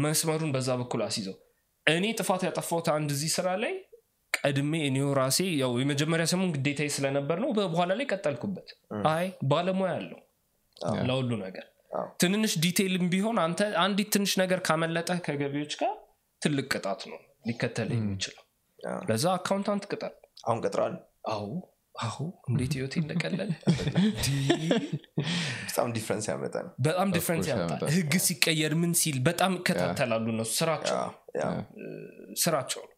መስመሩን በዛ በኩል አስይዘው። እኔ ጥፋት ያጠፋሁት አንድ እዚህ ስራ ላይ ቀድሜ እኔው ራሴ ያው የመጀመሪያ ሰሞን ግዴታ ስለነበር ነው። በኋላ ላይ ቀጠልኩበት። አይ ባለሙያ አለው ለሁሉ ነገር። ትንንሽ detail ም ቢሆን አንተ አንዲት ትንሽ ነገር ካመለጠ ከገቢዎች ጋር ትልቅ ቅጣት ነው ሊከተል የሚችለው። ለዛ accountant ቅጠር። አሁን ቀጥሯል አዎ። አዎ። እንዴት ህይወቴ እንደቀለለ። በጣም difference ያመጣ ነው። በጣም difference ያመጣል ህግ ሲቀየር ምን ሲል በጣም ይከታተላሉ እነሱ ስራቸው። ስራቸው ነው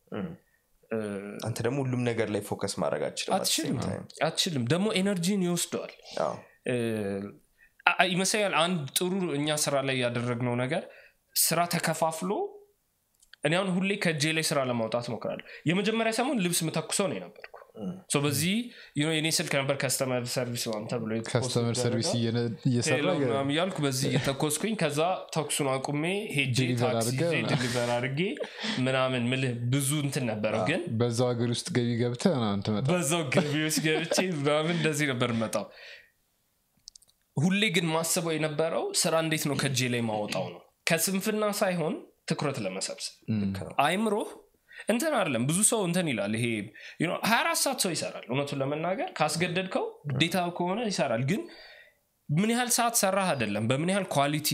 አንተ ደግሞ ሁሉም ነገር ላይ focus ማድረግ አችልም አትችልም? ደግሞ energy ን ይወስደዋል። ይመስለኛል አንድ ጥሩ እኛ ስራ ላይ ያደረግነው ነገር ስራ ተከፋፍሎ እኔ አሁን ሁሌ ከእጄ ላይ ስራ ለማውጣት ሞክራለሁ የመጀመሪያ ሰሞን ልብስ ምተኩሰው ነው የነበርኩ ሶ በዚህ የኔ ስልክ ነበር customer service ተብሎ customer service እየነ- እየሰራ ቴሎ ምናምን እያልኩ በዚህ እየተኮስኩኝ ከዛ ተኩሱን አቁሜ ሄጄ deliver አድርጌ ምናምን ምልህ ብዙ እንትን ነበረው ግን በዛው ሀገር ውስጥ ገቢ ትመጣ በዛው ገቢዎች ገብቼ ምናምን እንደዚህ ነበር መጣው ሁሌ ግን ማስበው የነበረው ስራ እንዴት ነው ከእጄ ላይ ማወጣው ነው። ከስንፍና ሳይሆን ትኩረት ለመሰብሰብ። ልክ ነው። አይምሮ እንትን አይደለም ብዙ ሰው እንትን ይላል። you know፣ 24 ሰዓት ሰው ይሰራል። እውነቱን ለመናገር ካስገደድከው ግዴታ ከሆነ ይሰራል። ግን ምን ያህል ሰዓት ሰራህ አይደለም በምን ያህል quality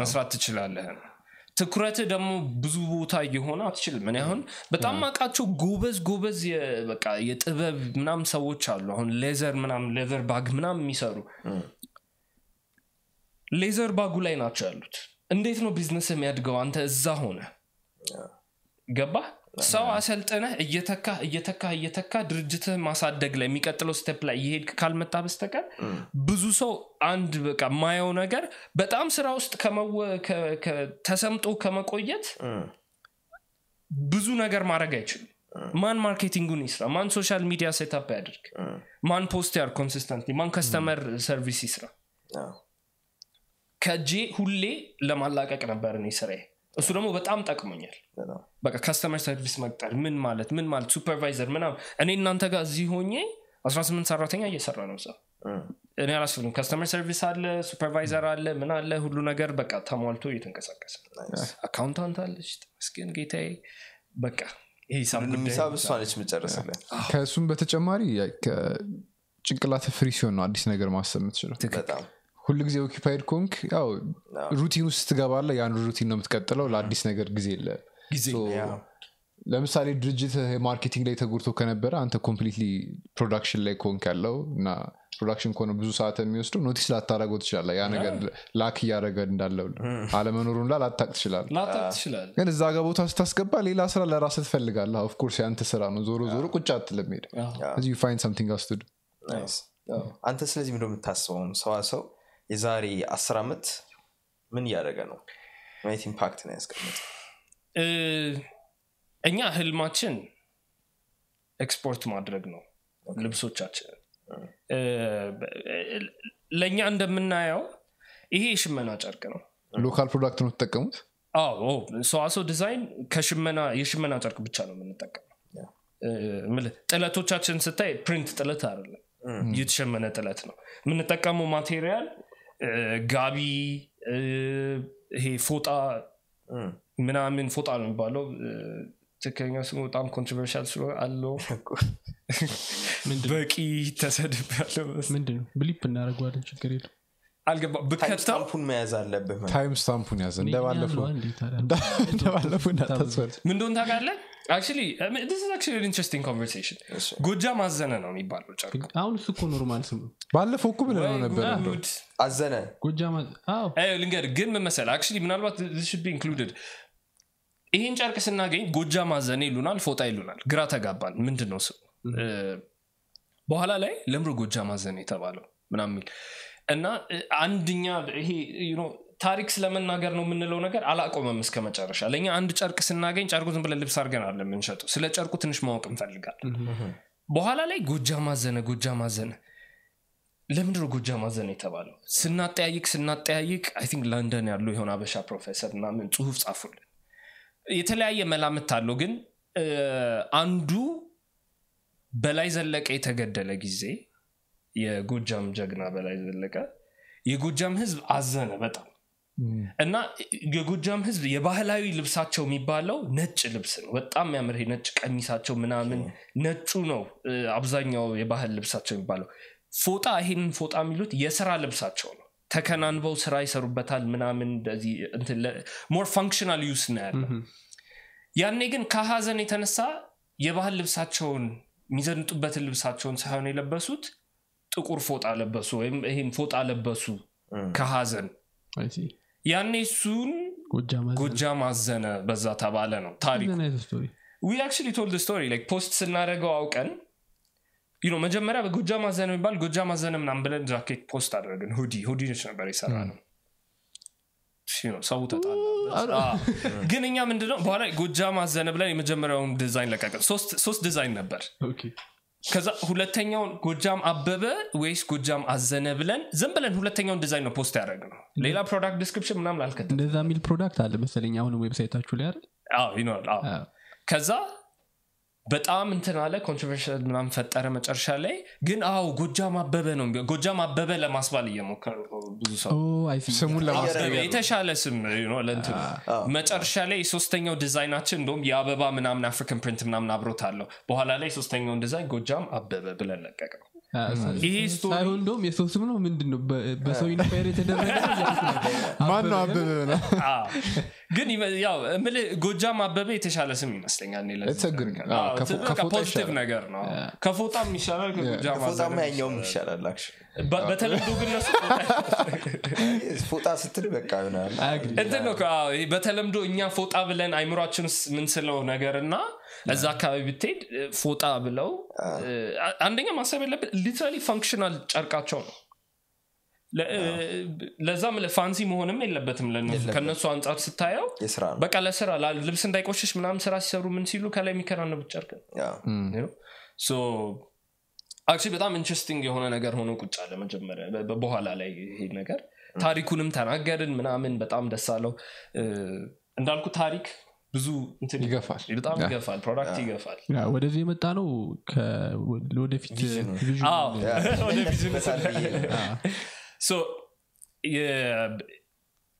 መስራት ትችላለህ። ትኩረትህ ደግሞ ብዙ ቦታ እየሆነ አትችልም። እኔ አሁን በጣም አውቃቸው ጎበዝ ጎበዝ በቃ የጥበብ ምናምን ሰዎች አሉ። አሁን leather ምናምን leather bag ምናምን የሚሰሩ leather bag ኡ ላይ ናቸው ያሉት። እንዴት ነው ቢዝነስ የሚያድገው? አንተ እዛ ሆነ ገባ ሰው አሰልጥነህ እየተካ እየተካ እየተካ ድርጅትህ ማሳደግ ላይ የሚቀጥለው step ላይ እየሄድክ ካልመጣ በስተቀር ብዙ ሰው አንድ በቃ ማየው ነገር በጣም ስራ ውስጥ ተሰምጦ ከመቆየት ብዙ ነገር ማድረግ አይችልም። ማን marketing ኡን ይስራ? ማን social media setup ያድርግ? ማን post ያርግ consistent ማን customer service ይስራ? ከእጄ ሁሌ ለማላቀቅ ነበር እኔ ስራዬ እሱ ደግሞ በጣም ጠቅሞኛል። በቃ customer service መቅጠር ምን ማለት ምን ማለት supervisor ምናምን። እኔ እናንተ ጋር እዚህ ሆኜ 18 ሰራተኛ እየሰራ ነው እዛ እኔ አላስፈልግም customer service አለ supervisor አለ ምን አለ ሁሉ ነገር በቃ ተሟልቶ እየተንቀሳቀሰ accountant አለች ተመስገን ጌታዬ። በቃ ሂሳብ እሷ ነች ከእሱም በተጨማሪ ጭንቅላት free ሲሆን ነው አዲስ ነገር ማሰብ የምትችለው። በጣም ሁሉ ጊዜ occupied ከሆንክ ያው routine ውስጥ ትገባለህ ያን routine ነው የምትቀጥለው ለአዲስ ነገር ጊዜ የለ። ለምሳሌ ድርጅት marketing ላይ ተጎድቶ ከነበረ አንተ completely production ላይ ከሆንክ ያለው እና production ከሆነ ብዙ ሰዓት የሚወስደው notice ላታረገው ትችላለህ ያ ነገር ላክ እያደረገ እንዳለው አለመኖሩን ላ ላታቅ ትችላል ግን እዛ ጋር ቦታ ስታስገባ ሌላ ስራ ለራስ ትፈልጋለህ። ኦፍኮርስ ያንተ ስራ ነው። ዞሮ ዞሮ ቁጭ አትልም ሄደ እዚህ ፋይን ሰምቲንግ አስቱድ አንተ ስለዚህ ምንደ የምታስበው? ሰዋ ሰው የዛሬ አስር ዓመት ምን እያደረገ ነው? ማየት ኢምፓክት ነው ያስቀምጥ እኛ ህልማችን ኤክስፖርት ማድረግ ነው ልብሶቻችንን። ለእኛ እንደምናየው ይሄ የሽመና ጨርቅ ነው። local product ነው ትጠቀሙት አዎ ሰዋሰው ዲዛይን ከሽመና የሽመና ጨርቅ ብቻ ነው የምንጠቀመው። ጥለቶቻችን ስታይ print ጥለት አይደለም። የተሸመነ ጥለት ነው። የምንጠቀመው material ጋቢ ይሄ ፎጣ ምናምን ፎጣ ነው የሚባለው። ትክክለኛ ስሙ በጣም controversial ስለሆነ አለው። በቂ ተሰድብ ያለው ምንድን ነው ብሊፕ እናደርገዋለን። ችግር የለም አልገባ ብከተው ስታምፑን መያዝ አለብህ ታይም ስታምፑን ያዘ። እንደባለፈው እንደባለፈው እንዳታስፈል ምን እንደሆነ ታውቃለህ? አክቹዋሊ ኢንትረስቲንግ ኮንቨርሴሽን ጎጃ ማዘነ ነው የሚባለው ጨርቁ አሁን እሱ እኮ ኖርማል ስም ባለፈው እኮ ብለ ነው ነበር አዘነ። ጎጃ አዎ። ልንገር ግን ምን መሰለህ? አክቹዋሊ ምናልባት ኢንክሉድድ ይህን ጨርቅ ስናገኝ ጎጃ ማዘነ ይሉናል ፎጣ ይሉናል። ግራ ተጋባን። ምንድን ነው ስሙ በኋላ ላይ ለምሮ ጎጃ ማዘነ የተባለው ምናምን የሚል እና አንድኛ ይሄ ታሪክ ስለመናገር ነው የምንለው ነገር አላቆመም እስከ መጨረሻ። ለእኛ አንድ ጨርቅ ስናገኝ ጨርቁ ዝም ብለን ልብስ አድርገን አለ የምንሸጠው። ስለ ጨርቁ ትንሽ ማወቅ እንፈልጋለን። በኋላ ላይ ጎጃ ማዘነ ጎጃ ማዘነ ለምንድነው ጎጃ ማዘነ የተባለው? ስናጠያይቅ ስናጠያይቅ I think ለንደን ያሉ የሆነ አበሻ ፕሮፌሰር ምናምን ጽሁፍ ጻፉልን። የተለያየ መላምት አለው ግን አንዱ በላይ ዘለቀ የተገደለ ጊዜ የጎጃም ጀግና በላይ ዘለቀ የጎጃም ህዝብ አዘነ በጣም። እና የጎጃም ህዝብ የባህላዊ ልብሳቸው የሚባለው ነጭ ልብስ ነው። በጣም የሚያምር ነጭ ቀሚሳቸው ምናምን ነጩ ነው አብዛኛው የባህል ልብሳቸው የሚባለው። ፎጣ ይሄንን ፎጣ የሚሉት የስራ ልብሳቸው ነው። ተከናንበው ስራ ይሰሩበታል ምናምን more functional use ነው ያለው። ያኔ ግን ከሀዘን የተነሳ የባህል ልብሳቸውን የሚዘንጡበትን ልብሳቸውን ሳይሆን የለበሱት ጥቁር ፎጣ ለበሱ ወይም ይህም ፎጣ ለበሱ ከሀዘን። ያኔ እሱን ጎጃ ማዘነ በዛ ተባለ ነው ታሪኩ። we actually told story post ስናደረገው አውቀን መጀመሪያ በጎጃ ማዘነ የሚባል ጎጃ ማዘነ ምናም ብለን ጃኬት post አደረግን። hoodie hoodie ነች ነበር የሰራ ነው ሰው ግን እኛ ምንድነው በኋላ ጎጃም አዘነ ብለን የመጀመሪያውን ዲዛይን ለቀቅን። ሶስት ዲዛይን ነበር ከዛ ሁለተኛውን ጎጃም አበበ ወይስ ጎጃም አዘነ ብለን ዝም ብለን ሁለተኛውን ዲዛይን ነው post ያደረግነው ሌላ product description ምናምን አልከተም እንደዛ የሚል product አለ መሰለኝ አሁንም website ኣችሁ ላይ አይደል? ይኖራል ከዛ በጣም እንትን አለ controversial ምናምን ፈጠረ መጨረሻ ላይ። ግን አዎ ጎጃም አበበ ነው ጎጃም አበበ ለማስባል እየሞከሩ ነው ብዙ ሰው። ስሙን ለማስቀየር የተሻለ ስም ለእንትኑ። መጨረሻ ላይ ሶስተኛው ዲዛይናችን እንደውም የአበባ ምናምን African print ምናምን አብሮት አለው። በኋላ ላይ ሶስተኛውን ዲዛይን ጎጃም አበበ ብለን ለቀቅነው ይሄ እንደውም የሰው ስም ነው ምንድን ነው በሰው inspire የተደረገ ማን ነው። አበበ ነው? ግን ያው እምልህ ጎጃም አበበ የተሻለ ስም ይመስለኛል እኔ ለዚህ It's a good- ነገር። positive ነው። ከፎጣም ይሻላል ከጎጃም ያኛውም ይሻላል በተለምዶ ግን እነሱ ፎጣ ስትል በቃ ይሆናል። እንትን ነው በተለምዶ እኛ ፎጣ ብለን አይምሯችን ምንስለው ነገር እና እዛ አካባቢ ብትሄድ ፎጣ ብለው አንደኛ ማሰብ ያለብን literally functional ጨርቃቸው ነው። ለዛም fancy መሆንም የለበትም ለነሱ ከነሱ አንጻር ስታየው በቃ ለስራ ልብስ እንዳይቆሽሽ ምናምን ስራ ሲሰሩ ምን ሲሉ ከላይ የሚከናነቡት ጨርቅ actually በጣም interesting የሆነ ነገር ሆኖ ቁጭ አለ መጀመሪያ በኋላ ላይ ይሄ ነገር። ታሪኩንም ተናገርን ምናምን በጣም ደስ አለው። እንዳልኩ ታሪክ ብዙ እንትን ይገፋል። በጣም ይገፋል። product ይገፋል። ወደዚህ የመጣ ነው። ወደፊት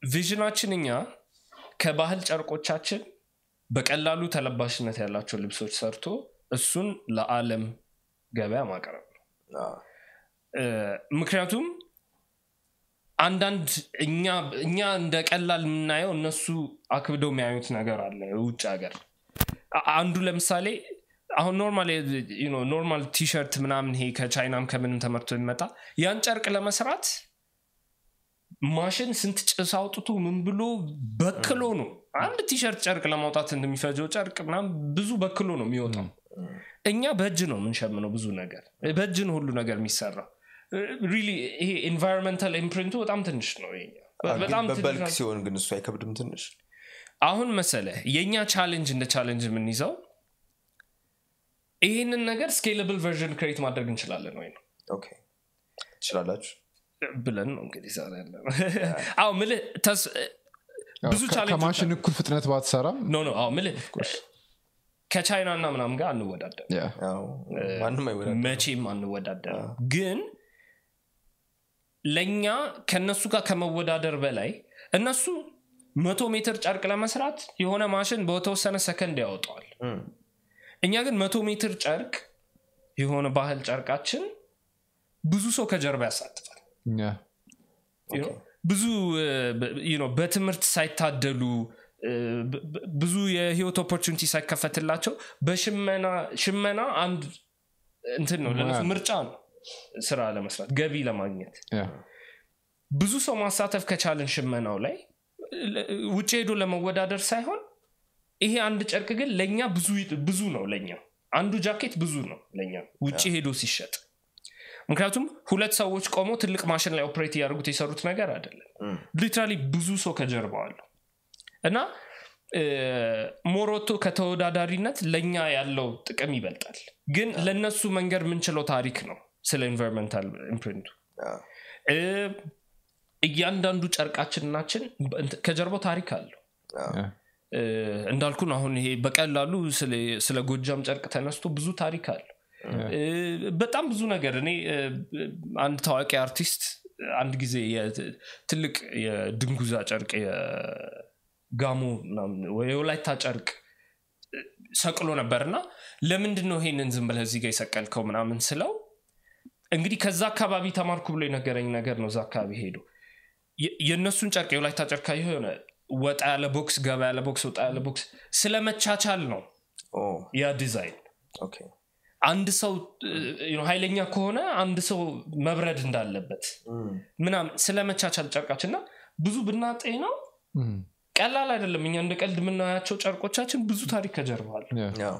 vision ኣችን እኛ ከባህል ጨርቆቻችን በቀላሉ ተለባሽነት ያላቸው ልብሶች ሰርቶ እሱን ለዓለም ገበያ ማቅረብ ነው። ምክንያቱም አንዳንድ እኛ እኛ እንደ ቀላል የምናየው እነሱ አክብደው የሚያዩት ነገር አለ ውጭ ሀገር። አንዱ ለምሳሌ አሁን normal normal ቲሸርት ምናምን ይሄ ከቻይናም ከምንም ተመርቶ የሚመጣ ያን ጨርቅ ለመስራት ማሽን ስንት ጭስ አውጥቶ ምን ብሎ በክሎ ነው። አንድ ቲሸርት ጨርቅ ለማውጣት እንደሚፈጀው ጨርቅ ምናምን ብዙ በክሎ ነው የሚወጣው። እኛ በእጅ ነው የምንሸምነው ብዙ ነገር። በእጅ ነው ሁሉ ነገር የሚሰራው really ይሄ environmental imprint ኡ በጣም ትንሽ ነው በ bulk ሲሆን ግን እሱ አይከብድም ትንሽ? አሁን መሰለ የእኛ challenge እንደ challenge የምንይዘው ይህንን ነገር scalable version create ማድረግ እንችላለን ወይ ነው? okay። ትችላላችሁ? ብለን ነው እንግዲህ ዛሬ ያለ አዎ ምልህ ተስ- ብዙ ከማሽን እኩል ፍጥነት ባትሰራም no no አዎ ምልህ ከቻይና እና ምናምን ጋር አንወዳደር መቼም አንወዳደር ግን ለእኛ ከእነሱ ጋር ከመወዳደር በላይ እነሱ መቶ ሜትር ጨርቅ ለመስራት የሆነ ማሽን በተወሰነ ሰከንድ ያወጣዋል። እኛ ግን መቶ ሜትር ጨርቅ የሆነ ባህል ጨርቃችን ብዙ ሰው ከጀርባ ያሳትፋል? ብዙ በትምህርት ሳይታደሉ ብዙ የህይወት opportunity ሳይከፈትላቸው በሽመና ሽመና አንድ እንትን ነው ለነሱ ሙያ። ነው። ምርጫ ነው ስራ ለመስራት ገቢ ለማግኘት። ብዙ ሰው ማሳተፍ ከቻለን ሽመናው ላይ ውጭ ሄዶ ለመወዳደር ሳይሆን ይሄ አንድ ጨርቅ ግን ለእኛ ብዙ ነው ለእኛ። አንዱ ጃኬት ብዙ ነው ለእኛ ውጭ ሄዶ ሲሸጥ። ምክንያቱም ሁለት ሰዎች ቆመው ትልቅ ማሽን ላይ operate እያደርጉት የሰሩት ነገር አይደለም። literally ብዙ ሰው ከጀርባው አለው እና ሞሮቶ ከተወዳዳሪነት ለእኛ ያለው ጥቅም ይበልጣል። ግን ለእነሱ መንገር የምንችለው ታሪክ ነው ስለ environmental imprint ኡ እያንዳንዱ ጨርቃችንናችን ከጀርባው ታሪክ አለው። እንዳልኩን አሁን ይሄ በቀላሉ ስለ- ስለ ጎጃም ጨርቅ ተነስቶ ብዙ ታሪክ አለው። እ፣ በጣም ብዙ ነገር እኔ አንድ ታዋቂ አርቲስት አንድ ጊዜ ትልቅ የድንጉዛ ጨርቅ የጋሞ ወይ የወላይታ ጨርቅ ሰቅሎ ነበር እና ለምንድን ነው ይሄንን ዝም ብለህ እዚህ ጋር የሰቀልከው ምናምን ስለው እንግዲህ ከዛ አካባቢ ተማርኩ ብሎ የነገረኝ ነገር ነው እዛ አካባቢ ሄዶ። የ- የእነሱን ጨርቅ የወላይታ ጨርቅ ካየኸው የሆነ ወጣ ያለ box ገባ ያለ box ወጣ ያለ box ስለመቻቻል ነው ያ ዲዛይን። Okay። አንድ ሰው ኃይለኛ ከሆነ አንድ ሰው መብረድ እንዳለበት ምናምን ስለመቻቻል ጨርቃችን እና ብዙ ብናጤነው ቀላል አይደለም። እኛ እንደ ቀልድ የምናያቸው ጨርቆቻችን ብዙ ታሪክ ያው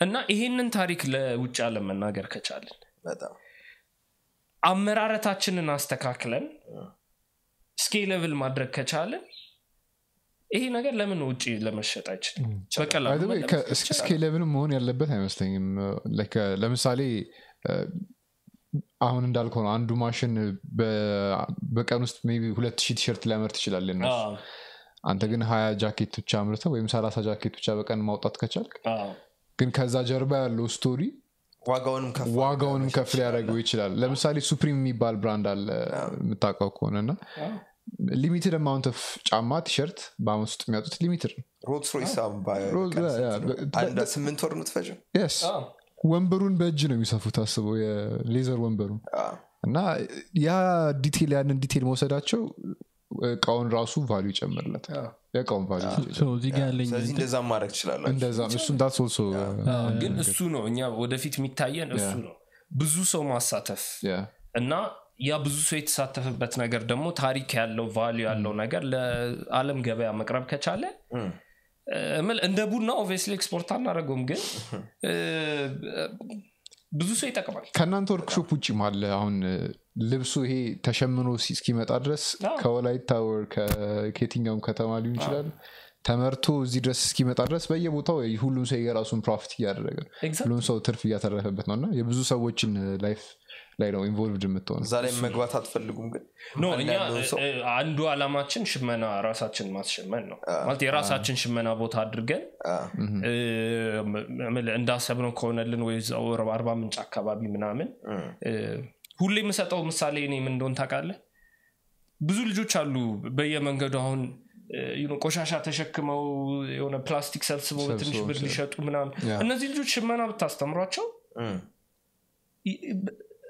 እና ይሄንን ታሪክ ለውጭ ዓለም መናገር ከቻልን በጣም አመራረታችንን አስተካክለን scalable ማድረግ ከቻልን ይሄ ነገር ለምን ውጭ ለመሸጥ አይችልም? መሆን ያለበት አይመስለኝም። Uh, ለምሳሌ uh, አሁን እንዳልከው ነው አንዱ ማሽን በቀን ውስጥ ቢ ሁለት ሺህ ቲሸርት ሊያመርት ይችላል አዎ፣ አንተ ግን ሀያ ጃኬት ብቻ አምርተ ወይም ሰላሳ ጃኬት ብቻ በቀን ማውጣት ከቻልክ ግን ከዛ ጀርባ ያለው story ዋጋውንም ከፍ ዋጋውንም ከፍ ሊያደርገው ይችላል ለምሳሌ Supreme የሚባል brand አለ የምታውቀው ከሆነ እና limited amount of ጫማ ቲሸርት በአመት ውስጥ የሚያወጡት limited ነው። ስምንት ወር የምትፈጀው? የስ ወንበሩን በእጅ ነው የሚሰፉት አስበው የ leather ወንበሩን። እና ያ detail ያንን detail መውሰዳቸው እቃውን ራሱ value ይጨምርለታል የእቃውን value ኡ እንደዛ ማድረግ ትችላላችሁ። ግን እሱ ነው እኛ ወደፊት የሚታየን እሱ ነው። ብዙ ሰው ማሳተፍ እና ያ ብዙ ሰው የተሳተፈበት ነገር ደግሞ ታሪክ ያለው value ያለው ነገር ለአለም ገበያ መቅረብ ከቻለ እ፣ እምልህ እንደ ቡና obviously export አናደርገውም ግን ብዙ ሰው ይጠቅማል። ከእናንተ ወርክሾፕ ውጭ አለ አሁን ልብሱ ይሄ ተሸምኖ እስኪመጣ ድረስ ከወላይታ ወር ከየትኛውም ከተማ ሊሆን ይችላል ተመርቶ እዚህ ድረስ እስኪመጣ ድረስ በየቦታው ሁሉም ሰው የራሱን profit እያደረገ. ሁሉም ሰው ትርፍ እያተረፈበት ነው። እና የብዙ ሰዎችን life ላይ ነው involved የምትሆነው? እዛ ላይ መግባት አትፈልጉም ግን? እኛ አንዱ አላማችን ሽመና ራሳችን ማስሸመን ነው። ማለት የራሳችን ሽመና ቦታ አድርገን እንዳሰብነው ከሆነልን ወይ እዛው አርባ ምንጭ አካባቢ ምናምን ሁሌ የምሰጠው ምሳሌ እኔ ምን እንደሆን ታውቃለህ? ብዙ ልጆች አሉ በየመንገዱ አሁን እ፣ you know፣ ቆሻሻ ተሸክመው የሆነ ፕላስቲክ ሰብስበው በትንሽ ብር ሊሸጡ ምናምን እነዚህ ልጆች ሽመና ብታስተምሯቸው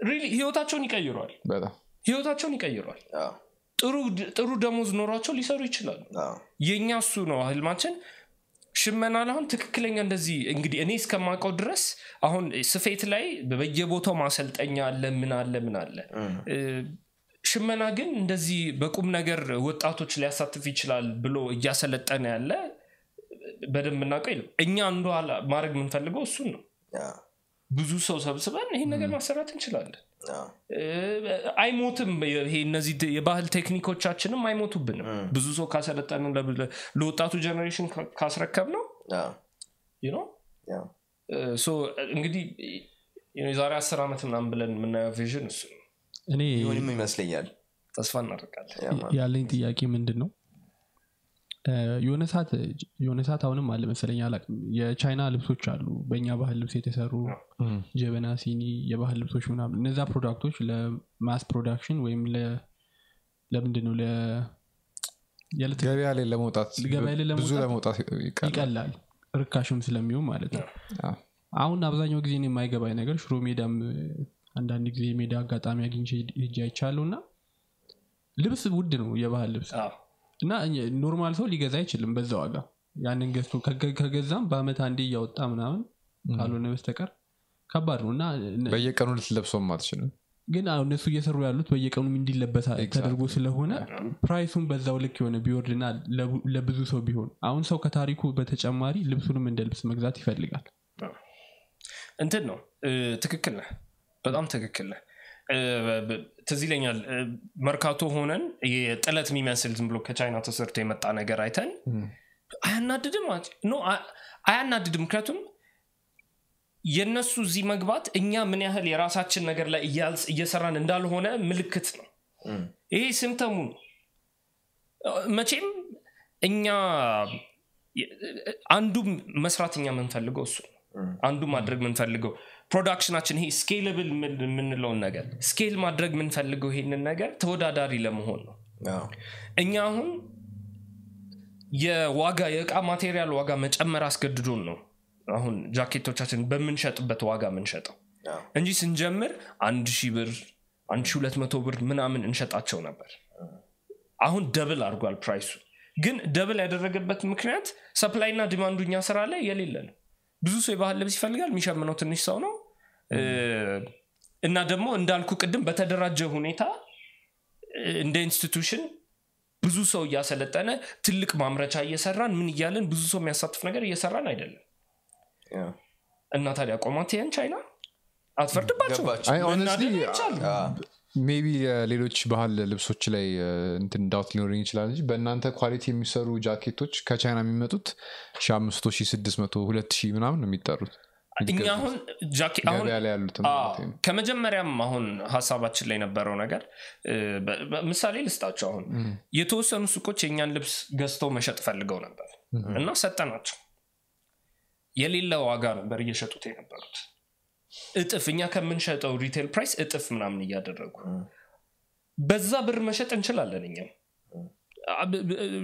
really ህይወታቸውን ይቀይሯል። በጣም ህይወታቸውን ይቀይሯል። አ፣ ጥሩ ደሞዝ ኖሯቸው ሊሰሩ ይችላሉ። የእኛ እሱ ነው ህልማችን ሽመና አሁን ትክክለኛ እንደዚህ እንግዲህ እኔ እስከማውቀው ድረስ አሁን ስፌት ላይ በየቦታው ማሰልጠኛ አለ ምን አለ ምን አለ። ሽመና ግን እንደዚህ በቁም ነገር ወጣቶች ሊያሳትፍ ይችላል ብሎ እያሰለጠነ ያለ በደንብ እናውቀው የለም። እኛ አንዱ ማድረግ የምንፈልገው እሱን ነው ብዙ ሰው ሰብስበን ይህን ነገር ማሰራት እንችላለን። አይሞትም ይሄ እነዚህ የባህል ቴክኒኮቻችንም አይሞቱብንም። ብዙ ሰው ካሰለጠን ለወጣቱ generation ካስረከብ ነው እንግዲህ የዛሬ አስር ዓመት ምናምን ብለን የምናየው vision እሱ ነው። እኔ ይመስለኛል። ተስፋ እናደርጋለን። ያለኝ ጥያቄ ምንድን ነው የሆነ ሰዓት የሆነ ሰዓት አሁንም አለ መሰለኝ አላውቅም። የቻይና ልብሶች አሉ። በእኛ ባህል ልብስ የተሰሩ ጀበና ሲኒ የባህል ልብሶች ምናምን እነዛ product ኦች ለ mass production ወይም ለምንድን ነው ገበያ ላይ ለመውጣት ገበያ ላይ ብዙ ለመውጣት ለመውጣት ይቀላል። ርካሽም ስለሚሆን ማለት ነው። አሁን አብዛኛው ጊዜ የማይገባኝ ነገር ሽሮ ሜዳም አንዳንድ ጊዜ የሜዳ አጋጣሚ አግኝቼ ሄጄ አይቻለሁ እና ልብስ ውድ ነው የባህል ልብስ እና normal ሰው ሊገዛ አይችልም በዛ ዋጋ። ያንን ገዝቶ ከገ- ከገዛም በአመት አንዴ እያወጣ ምናምን ካልሆነ በስተቀር ከባድ ነው። እና በየቀኑ ልትለብሰውም አትችልም። ግን አሁን እነሱ እየሰሩ ያሉት በየቀኑ እንዲለበስ ተደርጎ ስለሆነ price ኡን በዛው ልክ የሆነ ቢወርድና ለብዙ ሰው ቢሆን። አሁን ሰው ከታሪኩ በተጨማሪ ልብሱንም እንደ ልብስ መግዛት ይፈልጋል። እንትን ነው። ትክክል ነህ። በጣም ትክክል ነህ ትዝ ይለኛል መርካቶ ሆነን የጥለት የሚመስል ዝም ብሎ ከቻይና ተሰርቶ የመጣ ነገር አይተን አያናድድም? no አያናድድም። ምክንያቱም የእነሱ እዚህ መግባት እኛ ምን ያህል የራሳችን ነገር ላይ እየሰራን እንዳልሆነ ምልክት ነው። ይሄ symptom ኡ ነው። መቼም እኛ አንዱ መስራት እኛ የምንፈልገው እሱ አንዱ ማድረግ የምንፈልገው production ኣችን ይሄ scalable የምንለውን ነገር scale ማድረግ የምንፈልገው ይሄንን ነገር ተወዳዳሪ ለመሆን ነው። እኛ አሁን የዋጋ የእቃ material ዋጋ መጨመር አስገድዶን ነው አሁን ጃኬቶቻችን በምንሸጥበት ዋጋ የምንሸጠው። እንጂ ስንጀምር አንድ ሺህ ብር አንድ ሺህ ሁለት መቶ ብር ምናምን እንሸጣቸው ነበር። አሁን double አድርጓል price ኡ። ግን double ያደረገበት ምክንያት supply እና demand ኡ እኛ ስራ ላይ የሌለ ነው። ብዙ ሰው የባህል ልብስ ይፈልጋል የሚሸምነው ትንሽ ሰው ነው እና ደግሞ እንዳልኩ ቅድም በተደራጀ ሁኔታ እንደ institution ብዙ ሰው እያሰለጠነ ትልቅ ማምረቻ እየሰራን ምናምን እያልን ብዙ ሰው የሚያሳትፍ ነገር እየሰራን አይደለም። እና ታዲያ ቆማት ይህን ቻይና አትፈርድባቸው maybe ሌሎች ባህል ልብሶች ላይ እንትን ዳውት ሊኖረኝ ይችላል እንጂ በእናንተ quality የሚሰሩ ጃኬቶች ከቻይና የሚመጡት ሺ አምስት ሺ ስድስት መቶ ሁለት ሺህ ምናምን ነው የሚጠሩት እኛ አሁን ጃኬ- አሁን ከመጀመሪያም አሁን ሀሳባችን ላይ የነበረው ነገር ምሳሌ ልስጣቸው አሁን። የተወሰኑ ሱቆች የእኛን ልብስ ገዝተው መሸጥ ፈልገው ነበር እና ሰጠናቸው። የሌለ ዋጋ ነበር እየሸጡት የነበሩት። እጥፍ እኛ ከምንሸጠው retail price እጥፍ ምናምን እያደረጉ በዛ ብር መሸጥ እንችላለን እኛም።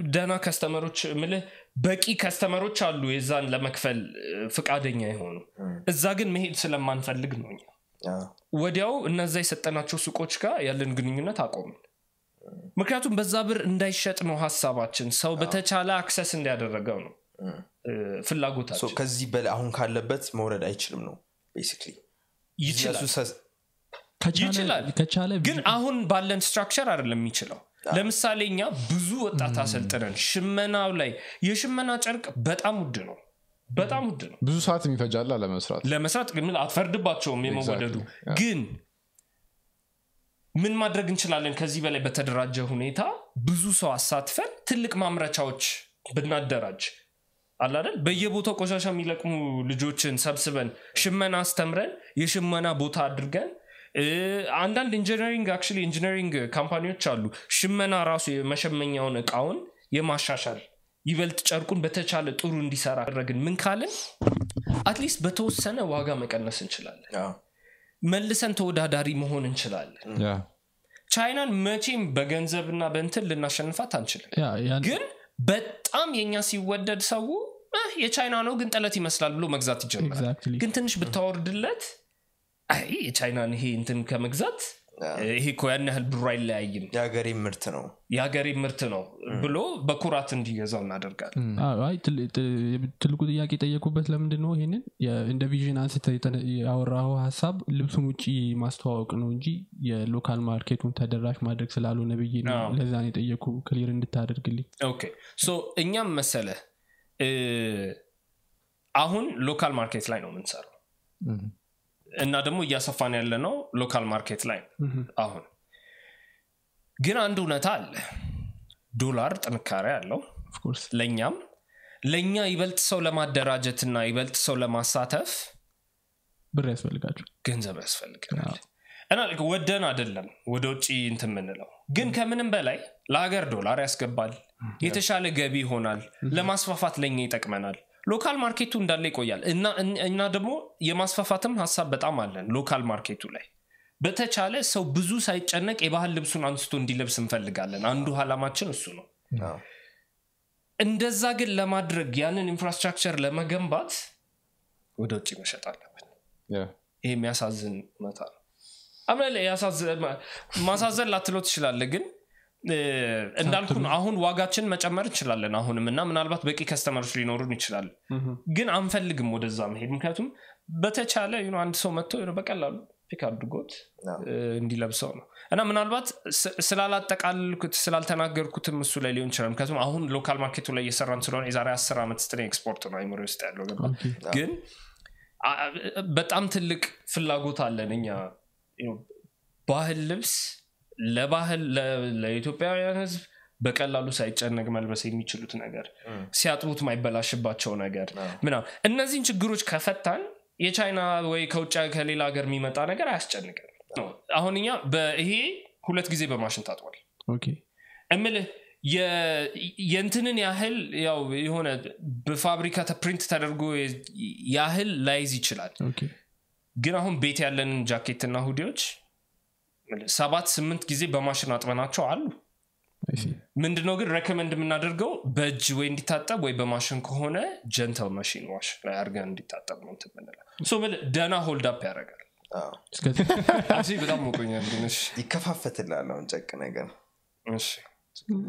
ደህና customer ኦች ምልህ በቂ customer ኦች አሉ የዛን ለመክፈል ፍቃደኛ የሆኑ። እዛ ግን መሄድ ስለማንፈልግ ነው እኛ። ወዲያው እነዛ የሰጠናቸው ሱቆች ጋር ያለን ግንኙነት አቆምን። ምክንያቱም በዛ ብር እንዳይሸጥ ነው ሀሳባችን። ሰው በተቻለ access እንዲያደረገው ነው ፍላጎታችን። ከዚህ በላይ አሁን ካለበት መውረድ አይችልም ነው basically ይችላል። ከቻለ- ይችላል። ከቻለ ግን አሁን ባለን structure አይደለም የሚችለው ለምሳሌ እኛ ብዙ ወጣት አሰልጥነን ሽመናው ላይ የሽመና ጨርቅ በጣም ውድ ነው። በጣም ውድ ነው። ብዙ ሰዓት የሚፈጃላ ለመስራት። ለመስራት ግን አትፈርድባቸውም የመወደዱ. ግን ምን ማድረግ እንችላለን? ከዚህ በላይ በተደራጀ ሁኔታ ብዙ ሰው አሳትፈን ትልቅ ማምረቻዎች ብናደራጅ። አላደል በየቦታው ቆሻሻ የሚለቅሙ ልጆችን ሰብስበን ሽመና አስተምረን የሽመና ቦታ አድርገን አንዳንድ engineering actually engineering company ዎች አሉ። ሽመና ራሱ የመሸመኛውን እቃውን የማሻሻል ይበልጥ ጨርቁን በተቻለ ጥሩ እንዲሰራ አደረግን። ምን ካልን at least በተወሰነ ዋጋ መቀነስ እንችላለን። መልሰን ተወዳዳሪ መሆን እንችላለን። ቻይናን መቼም በገንዘብና በእንትን ልናሸንፋት አንችልም። ግን በጣም የኛ ሲወደድ ሰው "እህ፣ የቻይና ነው ግን ጠለት ይመስላል ብሎ መግዛት ይጀምራል. ግን ትንሽ ብታወርድለት አይ የቻይናን ይሄ እንትን ከመግዛት ይሄ እኮ ያን ያህል ብሩ አይለያይም። የሀገሬ ምርት ነው። የሀገሬ ምርት ነው ብሎ በኩራት እንዲገዛው እናደርጋለን። ትልቁ ጥያቄ የጠየቁበት ለምንድን ነው ይሄንን? እንደ vision አንስተ ያወራው ሀሳብ ልብሱን ውጭ ማስተዋወቅ ነው እንጂ የ local market ኡን ተደራሽ ማድረግ ስላልሆነ ብዬ ነው አዎ። ለዛ ነው የጠየቁ clear እንድታደርግልኝ። Okay። So እኛም መሰለ አሁን local market ላይ ነው የምንሰራው እና ደግሞ እያሰፋን ያለ ነው local market ላይ አሁን። ግን አንድ እውነታ አለ። ዶላር ጥንካሬ አለው ለእኛም። ለእኛ ይበልጥ ሰው ለማደራጀትና ይበልጥ ሰው ለማሳተፍ ብር ያስፈልጋቸው ገንዘብ ያስፈልገናል እና ወደን አይደለም ወደ ውጭ እንትን የምንለው። ግን ከምንም በላይ ለሀገር ዶላር ያስገባል። የተሻለ ገቢ ይሆናል። ለማስፋፋት ለኛ ይጠቅመናል local market ኡ እንዳለ ይቆያል። እና እና ደግሞ የማስፋፋትም ሀሳብ በጣም አለን local market ኡ ላይ። በተቻለ ሰው ብዙ ሳይጨነቅ የባህል ልብሱን አንስቶ እንዲለብስ እንፈልጋለን። አንዱ አላማችን እሱ ነው። እንደዛ ግን ለማድረግ ያንን infrastructure ለመገንባት ወደ ውጭ መሸጥ አለብን። ይሄ የሚያሳዝን እውነታ ነው። ማሳዘን ልትለው ትችላለ ግን እ፣ እንዳልኩ ነው። አሁን ዋጋችን መጨመር እንችላለን አሁንም እና ምናልባት በቂ customer ኦች ሊኖሩን ይችላል። ግን አንፈልግም ወደዛ መሄድ። ምክንያቱም በተቻለ አንድ ሰው መጥቶ በቀላሉ pick አድርጎት እንዲለብሰው ነው። እና ምናልባት ስላላጠቃልኩት ስላልተናገርኩትም እሱ ላይ ሊሆን ይችላል። ምክንያቱም አሁን local market ኡ ላይ እየሰራን ስለሆነ የዛሬ አስር ዓመት ስትኔ ኤክስፖርት ነው memory ውስጥ ያለው ገባ ግን በጣም ትልቅ ፍላጎት አለን እኛ። ባህል ልብስ ለባህል ለኢትዮጵያውያን ህዝብ በቀላሉ ሳይጨነቅ መልበስ የሚችሉት ነገር ሲያጥቡት ማይበላሽባቸው ነገር ምናምን። እነዚህን ችግሮች ከፈታን የቻይና ወይ ከውጭ ከሌላ ሀገር የሚመጣ ነገር አያስጨንቅም። አሁን እኛ በይሄ ሁለት ጊዜ በማሽን ታጥቧል። Okay። እምልህ የእንትንን ያህል ያው የሆነ በፋብሪካ print ተደርጎ ያህል ላይዝ ይችላል። ግን አሁን ቤት ያለንን ጃኬትና hoodie ዎች ሰባት ስምንት ጊዜ በማሽን አጥበናቸው አለ. ምንድነው ግን recommend የምናደርገው? በእጅ ወይ እንዲታጠብ ወይ በማሽን ከሆነ gentle machine wash ላይ አድርገን እንዲታጠብ ነው ብል ደና hold up ያደርጋል። በጣም ሞቆኛል ግን እሺ። ይከፋፈትላል አሁን ጨቅ ነገር። እሺ።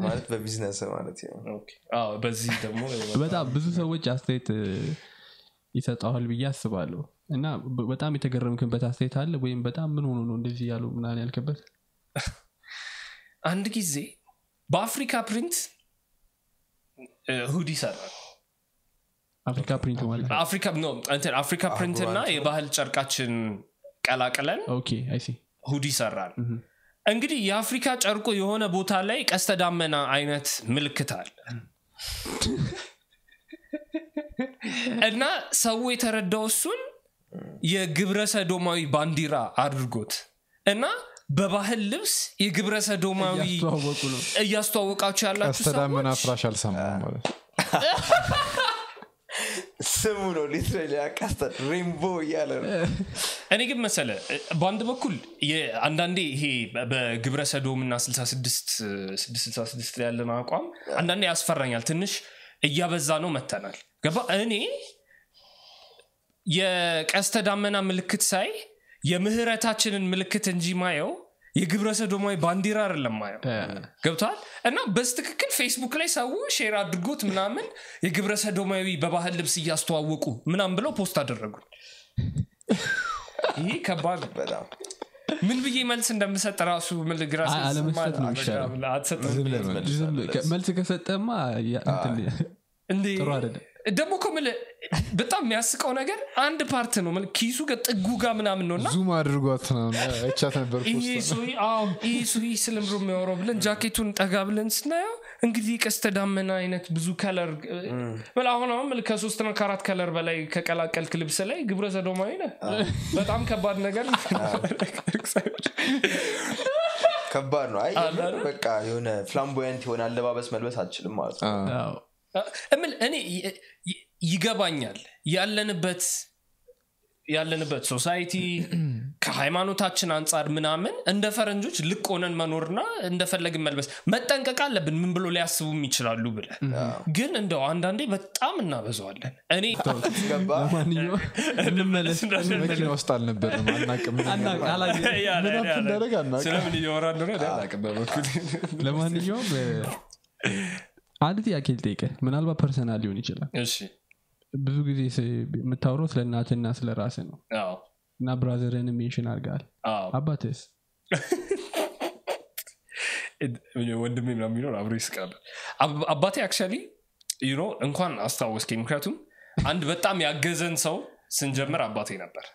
ማለት በቢዝነስ ማለት ነው። Okay። አዎ በዚህ ደግሞ በጣም ብዙ ሰዎች አስተያየት ይሰጠዋል ብዬ አስባለሁ እና በጣም የተገረምክበት አስተያየት አለ? ወይም በጣም ምን ሆኖ ነው እንደዚህ ያሉ ምናምን ያልክበት? አንድ ጊዜ በአፍሪካ ፕሪንት እ፣ ሁዲ ሰራ። African print ማለት African print እና የባህል ጨርቃችን ቀላቅለን ሁዲ ሰራን። እንግዲህ የአፍሪካ ጨርቁ የሆነ ቦታ ላይ ቀስተ ዳመና አይነት ምልክት አለ። እና ሰው የተረዳው እሱን የግብረ ሰዶማዊ ባንዲራ አድርጎት እና በባህል ልብስ የግብረ ሰዶማዊ እያስተዋወቃችሁ ያላችሁ ሰዎች? ፍራሽ አልሰማም ማለት ስሙ ነው literally rainbow እያለ ነው። እኔ ግን መሰለ በአንድ በኩል አንዳንዴ ይሄ በግብረ ሰዶም እና 66 666 ላይ ያለን አቋም አንዳንዴ ያስፈራኛል። ትንሽ እያበዛ ነው መጥተናል ገባ? እኔ የቀስተ ዳመና ምልክት ሳይ የምህረታችንን ምልክት እንጂ ማየው የግብረ ሰዶማዊ ባንዲራ አይደለም ማየው። ገብተዋል እና በትክክል ፌስቡክ ላይ ሰው share አድርጎት ምናምን የግብረ ሰዶማዊ በባህል ልብስ እያስተዋወቁ ምናምን ብለው post አደረጉኝ። ይህ ከባድ በጣም ምን ብዬ መልስ እንደምሰጥ ራሱ ምን ልበል አይ፣ አለመስጠት ነው። መልስ። መልስ ከሰጠማ ጥሩ አይደለም። ደግሞ እኮ በጣም የሚያስቀው ነገር አንድ part ነው ኪሱ ጋር ጥጉ ጋር ምናምን ነው እና zoom አድርጓት ነው እቻት ነበር ሰውዬ ስለምኑ የሚያወራው ብለን ጃኬቱን ጠጋ ብለን ስናየው እንግዲህ ቀስተ ዳመና አይነት ብዙ color አሁን አሁን ከሶስትና ከአራት color በላይ ከቀላቀልክ ልብስ ላይ ግብረ ሰዶማዊ ነህ በጣም ከባድ ነገር ከባድ ነው አይ? በቃ የሆነ flamboyant የሆነ አለባበስ መልበስ አልችልም ማለት ነው አዎ። እምልህ እኔ ይገባኛል ያለንበት ያለንበት society ከሃይማኖታችን አንጻር ምናምን እንደ ፈረንጆች ልቅ ሆነን መኖርና እንደፈለግን መልበስ መጠንቀቅ አለብን። ምን ብሎ ሊያስቡም ይችላሉ ብለን ግን እንደው አንዳንዴ በጣም እናበዛዋለን። እኔ ገባ? ለማንኛውም እንመለስ መኪና ውስጥ አልነበርም አናቅም ለማንኛውም አንድ ጥያቄ ልጠይቅህ ምናልባት personal ሊሆን ይችላል። እሺ። ብዙ ጊዜ የምታወራው ስለ እናትና ስለ ራስ ነው። እና brother ን mention አድርገሃል። አዎ። አባትስ ወንድሜ ምናምን ቢኖር አብሮ ይስቃል። አባቴ actually you know እንኳን አስታወስከኝ። ምክንያቱም አንድ በጣም ያገዘን ሰው ስንጀምር አባቴ ነበር።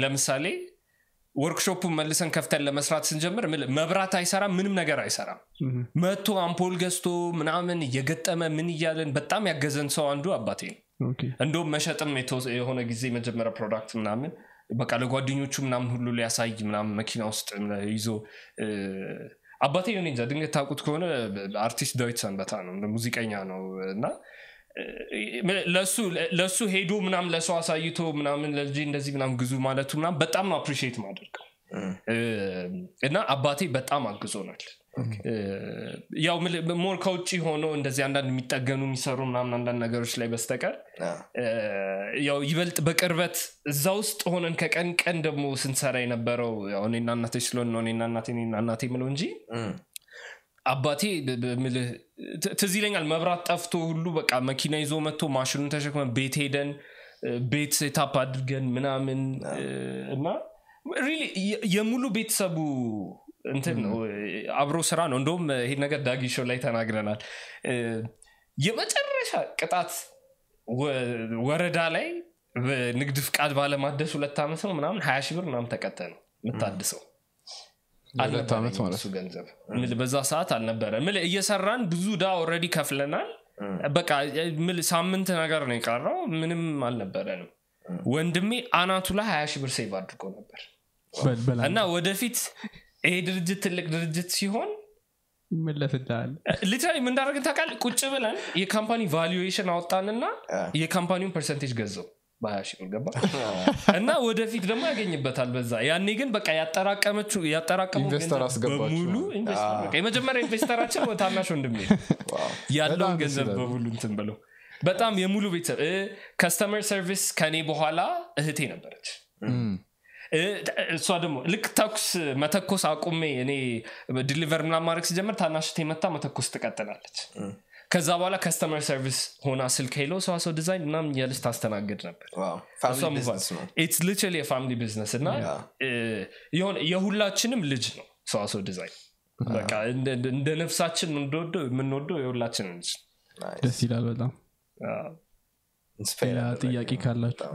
ለምሳሌ ወርክሾፑን መልሰን ከፍተን ለመስራት ስንጀምር መብራት አይሰራም ምንም ነገር አይሰራም። መቶ አምፖል ገዝቶ ምናምን እየገጠመ ምን እያለን በጣም ያገዘን ሰው አንዱ አባቴ ነው። እንደውም መሸጥም የሆነ ጊዜ መጀመሪያ product ምናምን በቃ ለጓደኞቹ ምናምን ሁሉ ሊያሳይ ምናምን መኪና ውስጥ ይዞ አባቴ እንጃ ድንገት ታውቁት ከሆነ አርቲስት ዳዊት ሰንበታ ነው ሙዚቀኛ ነው እና ለሱ ሄዶ ምናምን ለሰው አሳይቶ ምናምን ለልጄ እንደዚህ ምናምን ግዙ ማለቱ ምናምን በጣም ነው appreciate ማደርገው እና አባቴ በጣም አግዞናል። ያው more ከውጭ ሆኖ እንደዚህ አንዳንድ የሚጠገኑ የሚሰሩ ምናምን አንዳንድ ነገሮች ላይ በስተቀር ያው ይበልጥ በቅርበት እዛ ውስጥ ሆነን ከቀን ቀን ደግሞ ስንሰራ የነበረው እኔና እናቴ ስለሆን ነው እኔና እናቴ እናቴ ምለው እንጂ አባቴ ምልህ ትዝ ይለኛል። መብራት ጠፍቶ ሁሉ በቃ መኪና ይዞ መጥቶ ማሽኑን ተሸክመን ቤት ሄደን ቤት setup አድርገን ምናምን እና really የሙሉ ቤተሰቡ እንትን ነው። አብሮ ስራ ነው። እንደውም ይሄን ነገር ዳጊ ሾው ላይ ተናግረናል። የመጨረሻ ቅጣት ወረዳ ላይ በንግድ ፍቃድ ባለማደስ ሁለት ዓመት ነው ምናምን ሀያ ሺህ ብር ምናምን ተቀጠ ነው የምታድሰው ሁለት ዓመት አልነበረኝም ማለት እሱ ገንዘብ በዛ ሰዓት አልነበረ ምል እየሰራን ብዙ እዳ already ከፍለናል። በቃ ምል ሳምንት ነገር ነው የቀረው። ምንም አልነበረንም። ወንድሜ አናቱ ላይ ሀያ ሺህ ብር save አድርጎ ነበር። እና ወደፊት ይሄ ድርጅት ትልቅ ድርጅት ሲሆን ይመለስልሃል literally ምን እንዳደረግን ታውቃለህ? ቁጭ ብለን የ company valuation አወጣንና የ company ውን percentage ገዛው በሀያ ሺህ ብር ገባ እና ወደፊት ደግሞ ያገኝበታል በዛ። ያኔ ግን በቃ ያጠራቀመችው ያጠራቀመው investor ገንዘብ አስገባችሁ። በሙሉ investor በቃ የመጀመሪያ investor አችን ታናሽ ወንድሜ። ያለውን ገንዘብ በሙሉ እንትን ብለው በጣም የሙሉ ቤተሰብ። customer service ከኔ በኋላ እህቴ ነበረች። እ፣ እሷ ደግሞ ልክ ተኩስ መተኮስ አቁሜ እኔ deliver ምናምን ማድረግ ሲጀምር ታናሽቴ መጥታ መተኮስ ትቀጥላለች ከዛ በኋላ customer service ሆና ስልክ hello ሰዋሰው ዲዛይን ምናምን እያለች ታስተናግድ ነበር። it's literally የ family business እና የሁላችንም ልጅ ነው ሰዋሰው ዲዛይን በቃ እንደ- እንደ- እንደ ነፍሳችን እንደወደው የምንወደው የሁላችንም ልጅ ነው። ደስ ይላል በጣም። ጥያቄ ካላችሁ?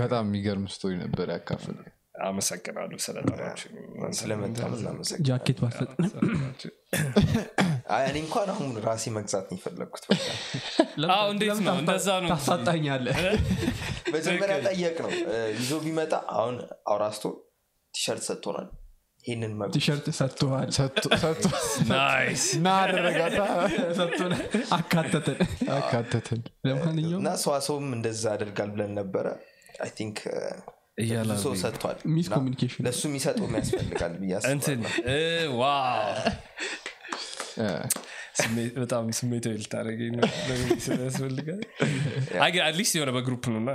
በጣም የሚገርም story ነበር ያካፍል አመሰግናለሁ ስለጠራችሁ ጃኬት ባሰጥ አይ፣ እኔ እንኳን አሁን ራሴ መግዛት ነው የፈለግኩት እንዴት ነው? እንደዛ ነው እንጂ። ታሳጣኛለህ። መጀመሪያ ጠየቅ ነው። ይዞ ቢመጣ አሁን አውራስቶ ቲሸርት ሰጥቶናል። ይህንን ቲሸርት ሰጥተዋል ሰጥቶ- ሰጥቶ- ናይስ ና አደረጋታ ሰጥቶን አካተተን። አካተትን ለማንኛውም እና ሰዋሰውም እንደዛ ያደርጋል ብለን ነበረ። አይ ቲንክ ሰው ሰጥቷል። ለእሱ የሚሰጠውም ያስፈልጋል ብዬ በጣም ስሜታዊ ልታደርገኝ ነው። ስለያስፈልጋል at least የሆነ በ group ነውና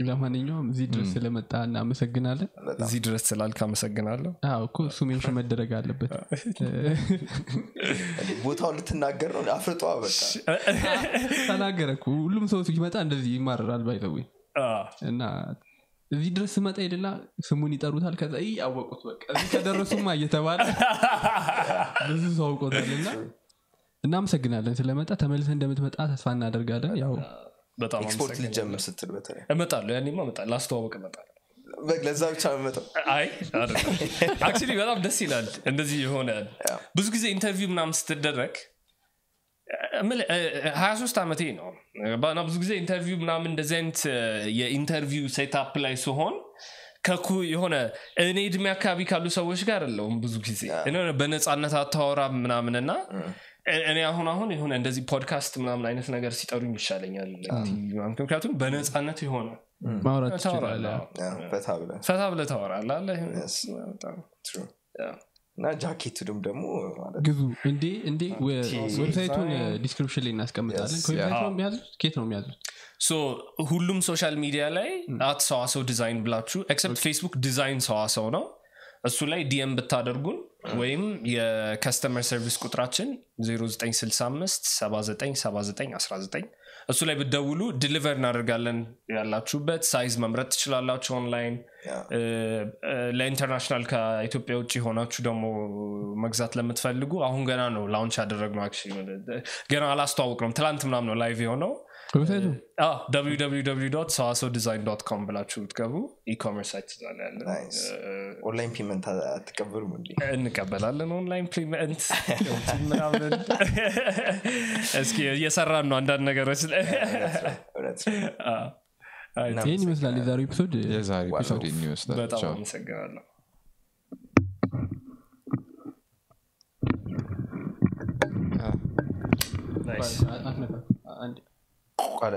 ለማንኛውም እዚህ ድረስ ስለመጣ እናመሰግናለን። እዚህ ድረስ ስላልክ አመሰግናለሁ። አዎ እኮ እሱ mention መደረግ አለበት። ቦታውን ልትናገር ነው? አፍርጧ በቃ ተናገረ እኮ ሁሉም ሰው ሲመጣ እንደዚህ ይማረራል by the way አ፣ እና እዚህ ድረስ ስመጣ ይልና ስሙን ይጠሩታል። ከዛ አወቁት። በቃ እዚህ ከደረሱማ እየተባለ ብዙ ሰው አውቆታል። እና እናመሰግናለን ስለመጣ። ተመልሰ እንደምትመጣ ተስፋ እናደርጋለን። ያው ኤክስፖርት ልጀምር ስትል በተለይ እመጣለሁ። ያኔማ እመጣለሁ። ላስተዋወቅ እመጣለሁ። ለዛ ብቻ መመጠው አይ በጣም ደስ ይላል። እንደዚህ የሆነ ብዙ ጊዜ interview ምናምን ስትደረግ እ፣ 23 ዓመቴ ነው እና ብዙ ጊዜ interview ምናምን እንደዚህ አይነት የ interview setup ላይ ሲሆን ከኩ የሆነ እኔ እድሜ አካባቢ ካሉ ሰዎች ጋር አለውም ብዙ ጊዜ። በነፃነት አታወራም ምናምን እና እኔ አሁን አሁን የሆነ እንደዚህ ፖድካስት ምናምን አይነት ነገር ሲጠሩኝ ይሻለኛል ምክንያቱም በነፃነት የሆነ ማውራት ፈታ ብለን ፈታ እና ጃኬቱንም ደግሞ ማለት ግዙ። እንዴ እንዴ website ኡን description ላይ እናስቀምጣለን። ከየት ነው የሚያዙት? so ሁሉም social media ላይ at ሰዋሰው ዲዛይን ብላችሁ except ፌስቡክ ዲዛይን ሰዋሰው ነው። እሱ ላይ DM ብታደርጉን ወይም የ customer service ቁጥራችን 0965 797919 እሱ ላይ ብትደውሉ deliver እናደርጋለን ያላችሁበት size መምረጥ ትችላላችሁ online ለ international ከኢትዮጵያ ውጭ የሆናችሁ ደግሞ መግዛት ለምትፈልጉ አሁን ገና ነው launch ያደረግነው ገና አላስተዋወቅነው ትላንት ምናምን ነው live የሆነው ሰዋሰው ዲዛይን dot com ብላችሁ ብትገቡ e-commerce site ትዛላ ያለ Nice. online payment አትቀበሉም እንዴ እንቀበላለን online payment። ምናምን። እስኪ እየሰራን ነው አንዳንድ ነገሮች። ይህን ይመስላል የዛሬው episode? የዛሬ episode ይመስላል። በጣም አመሰግናለሁ። አ፣ ናይስ አትነካ አንድ ቋለ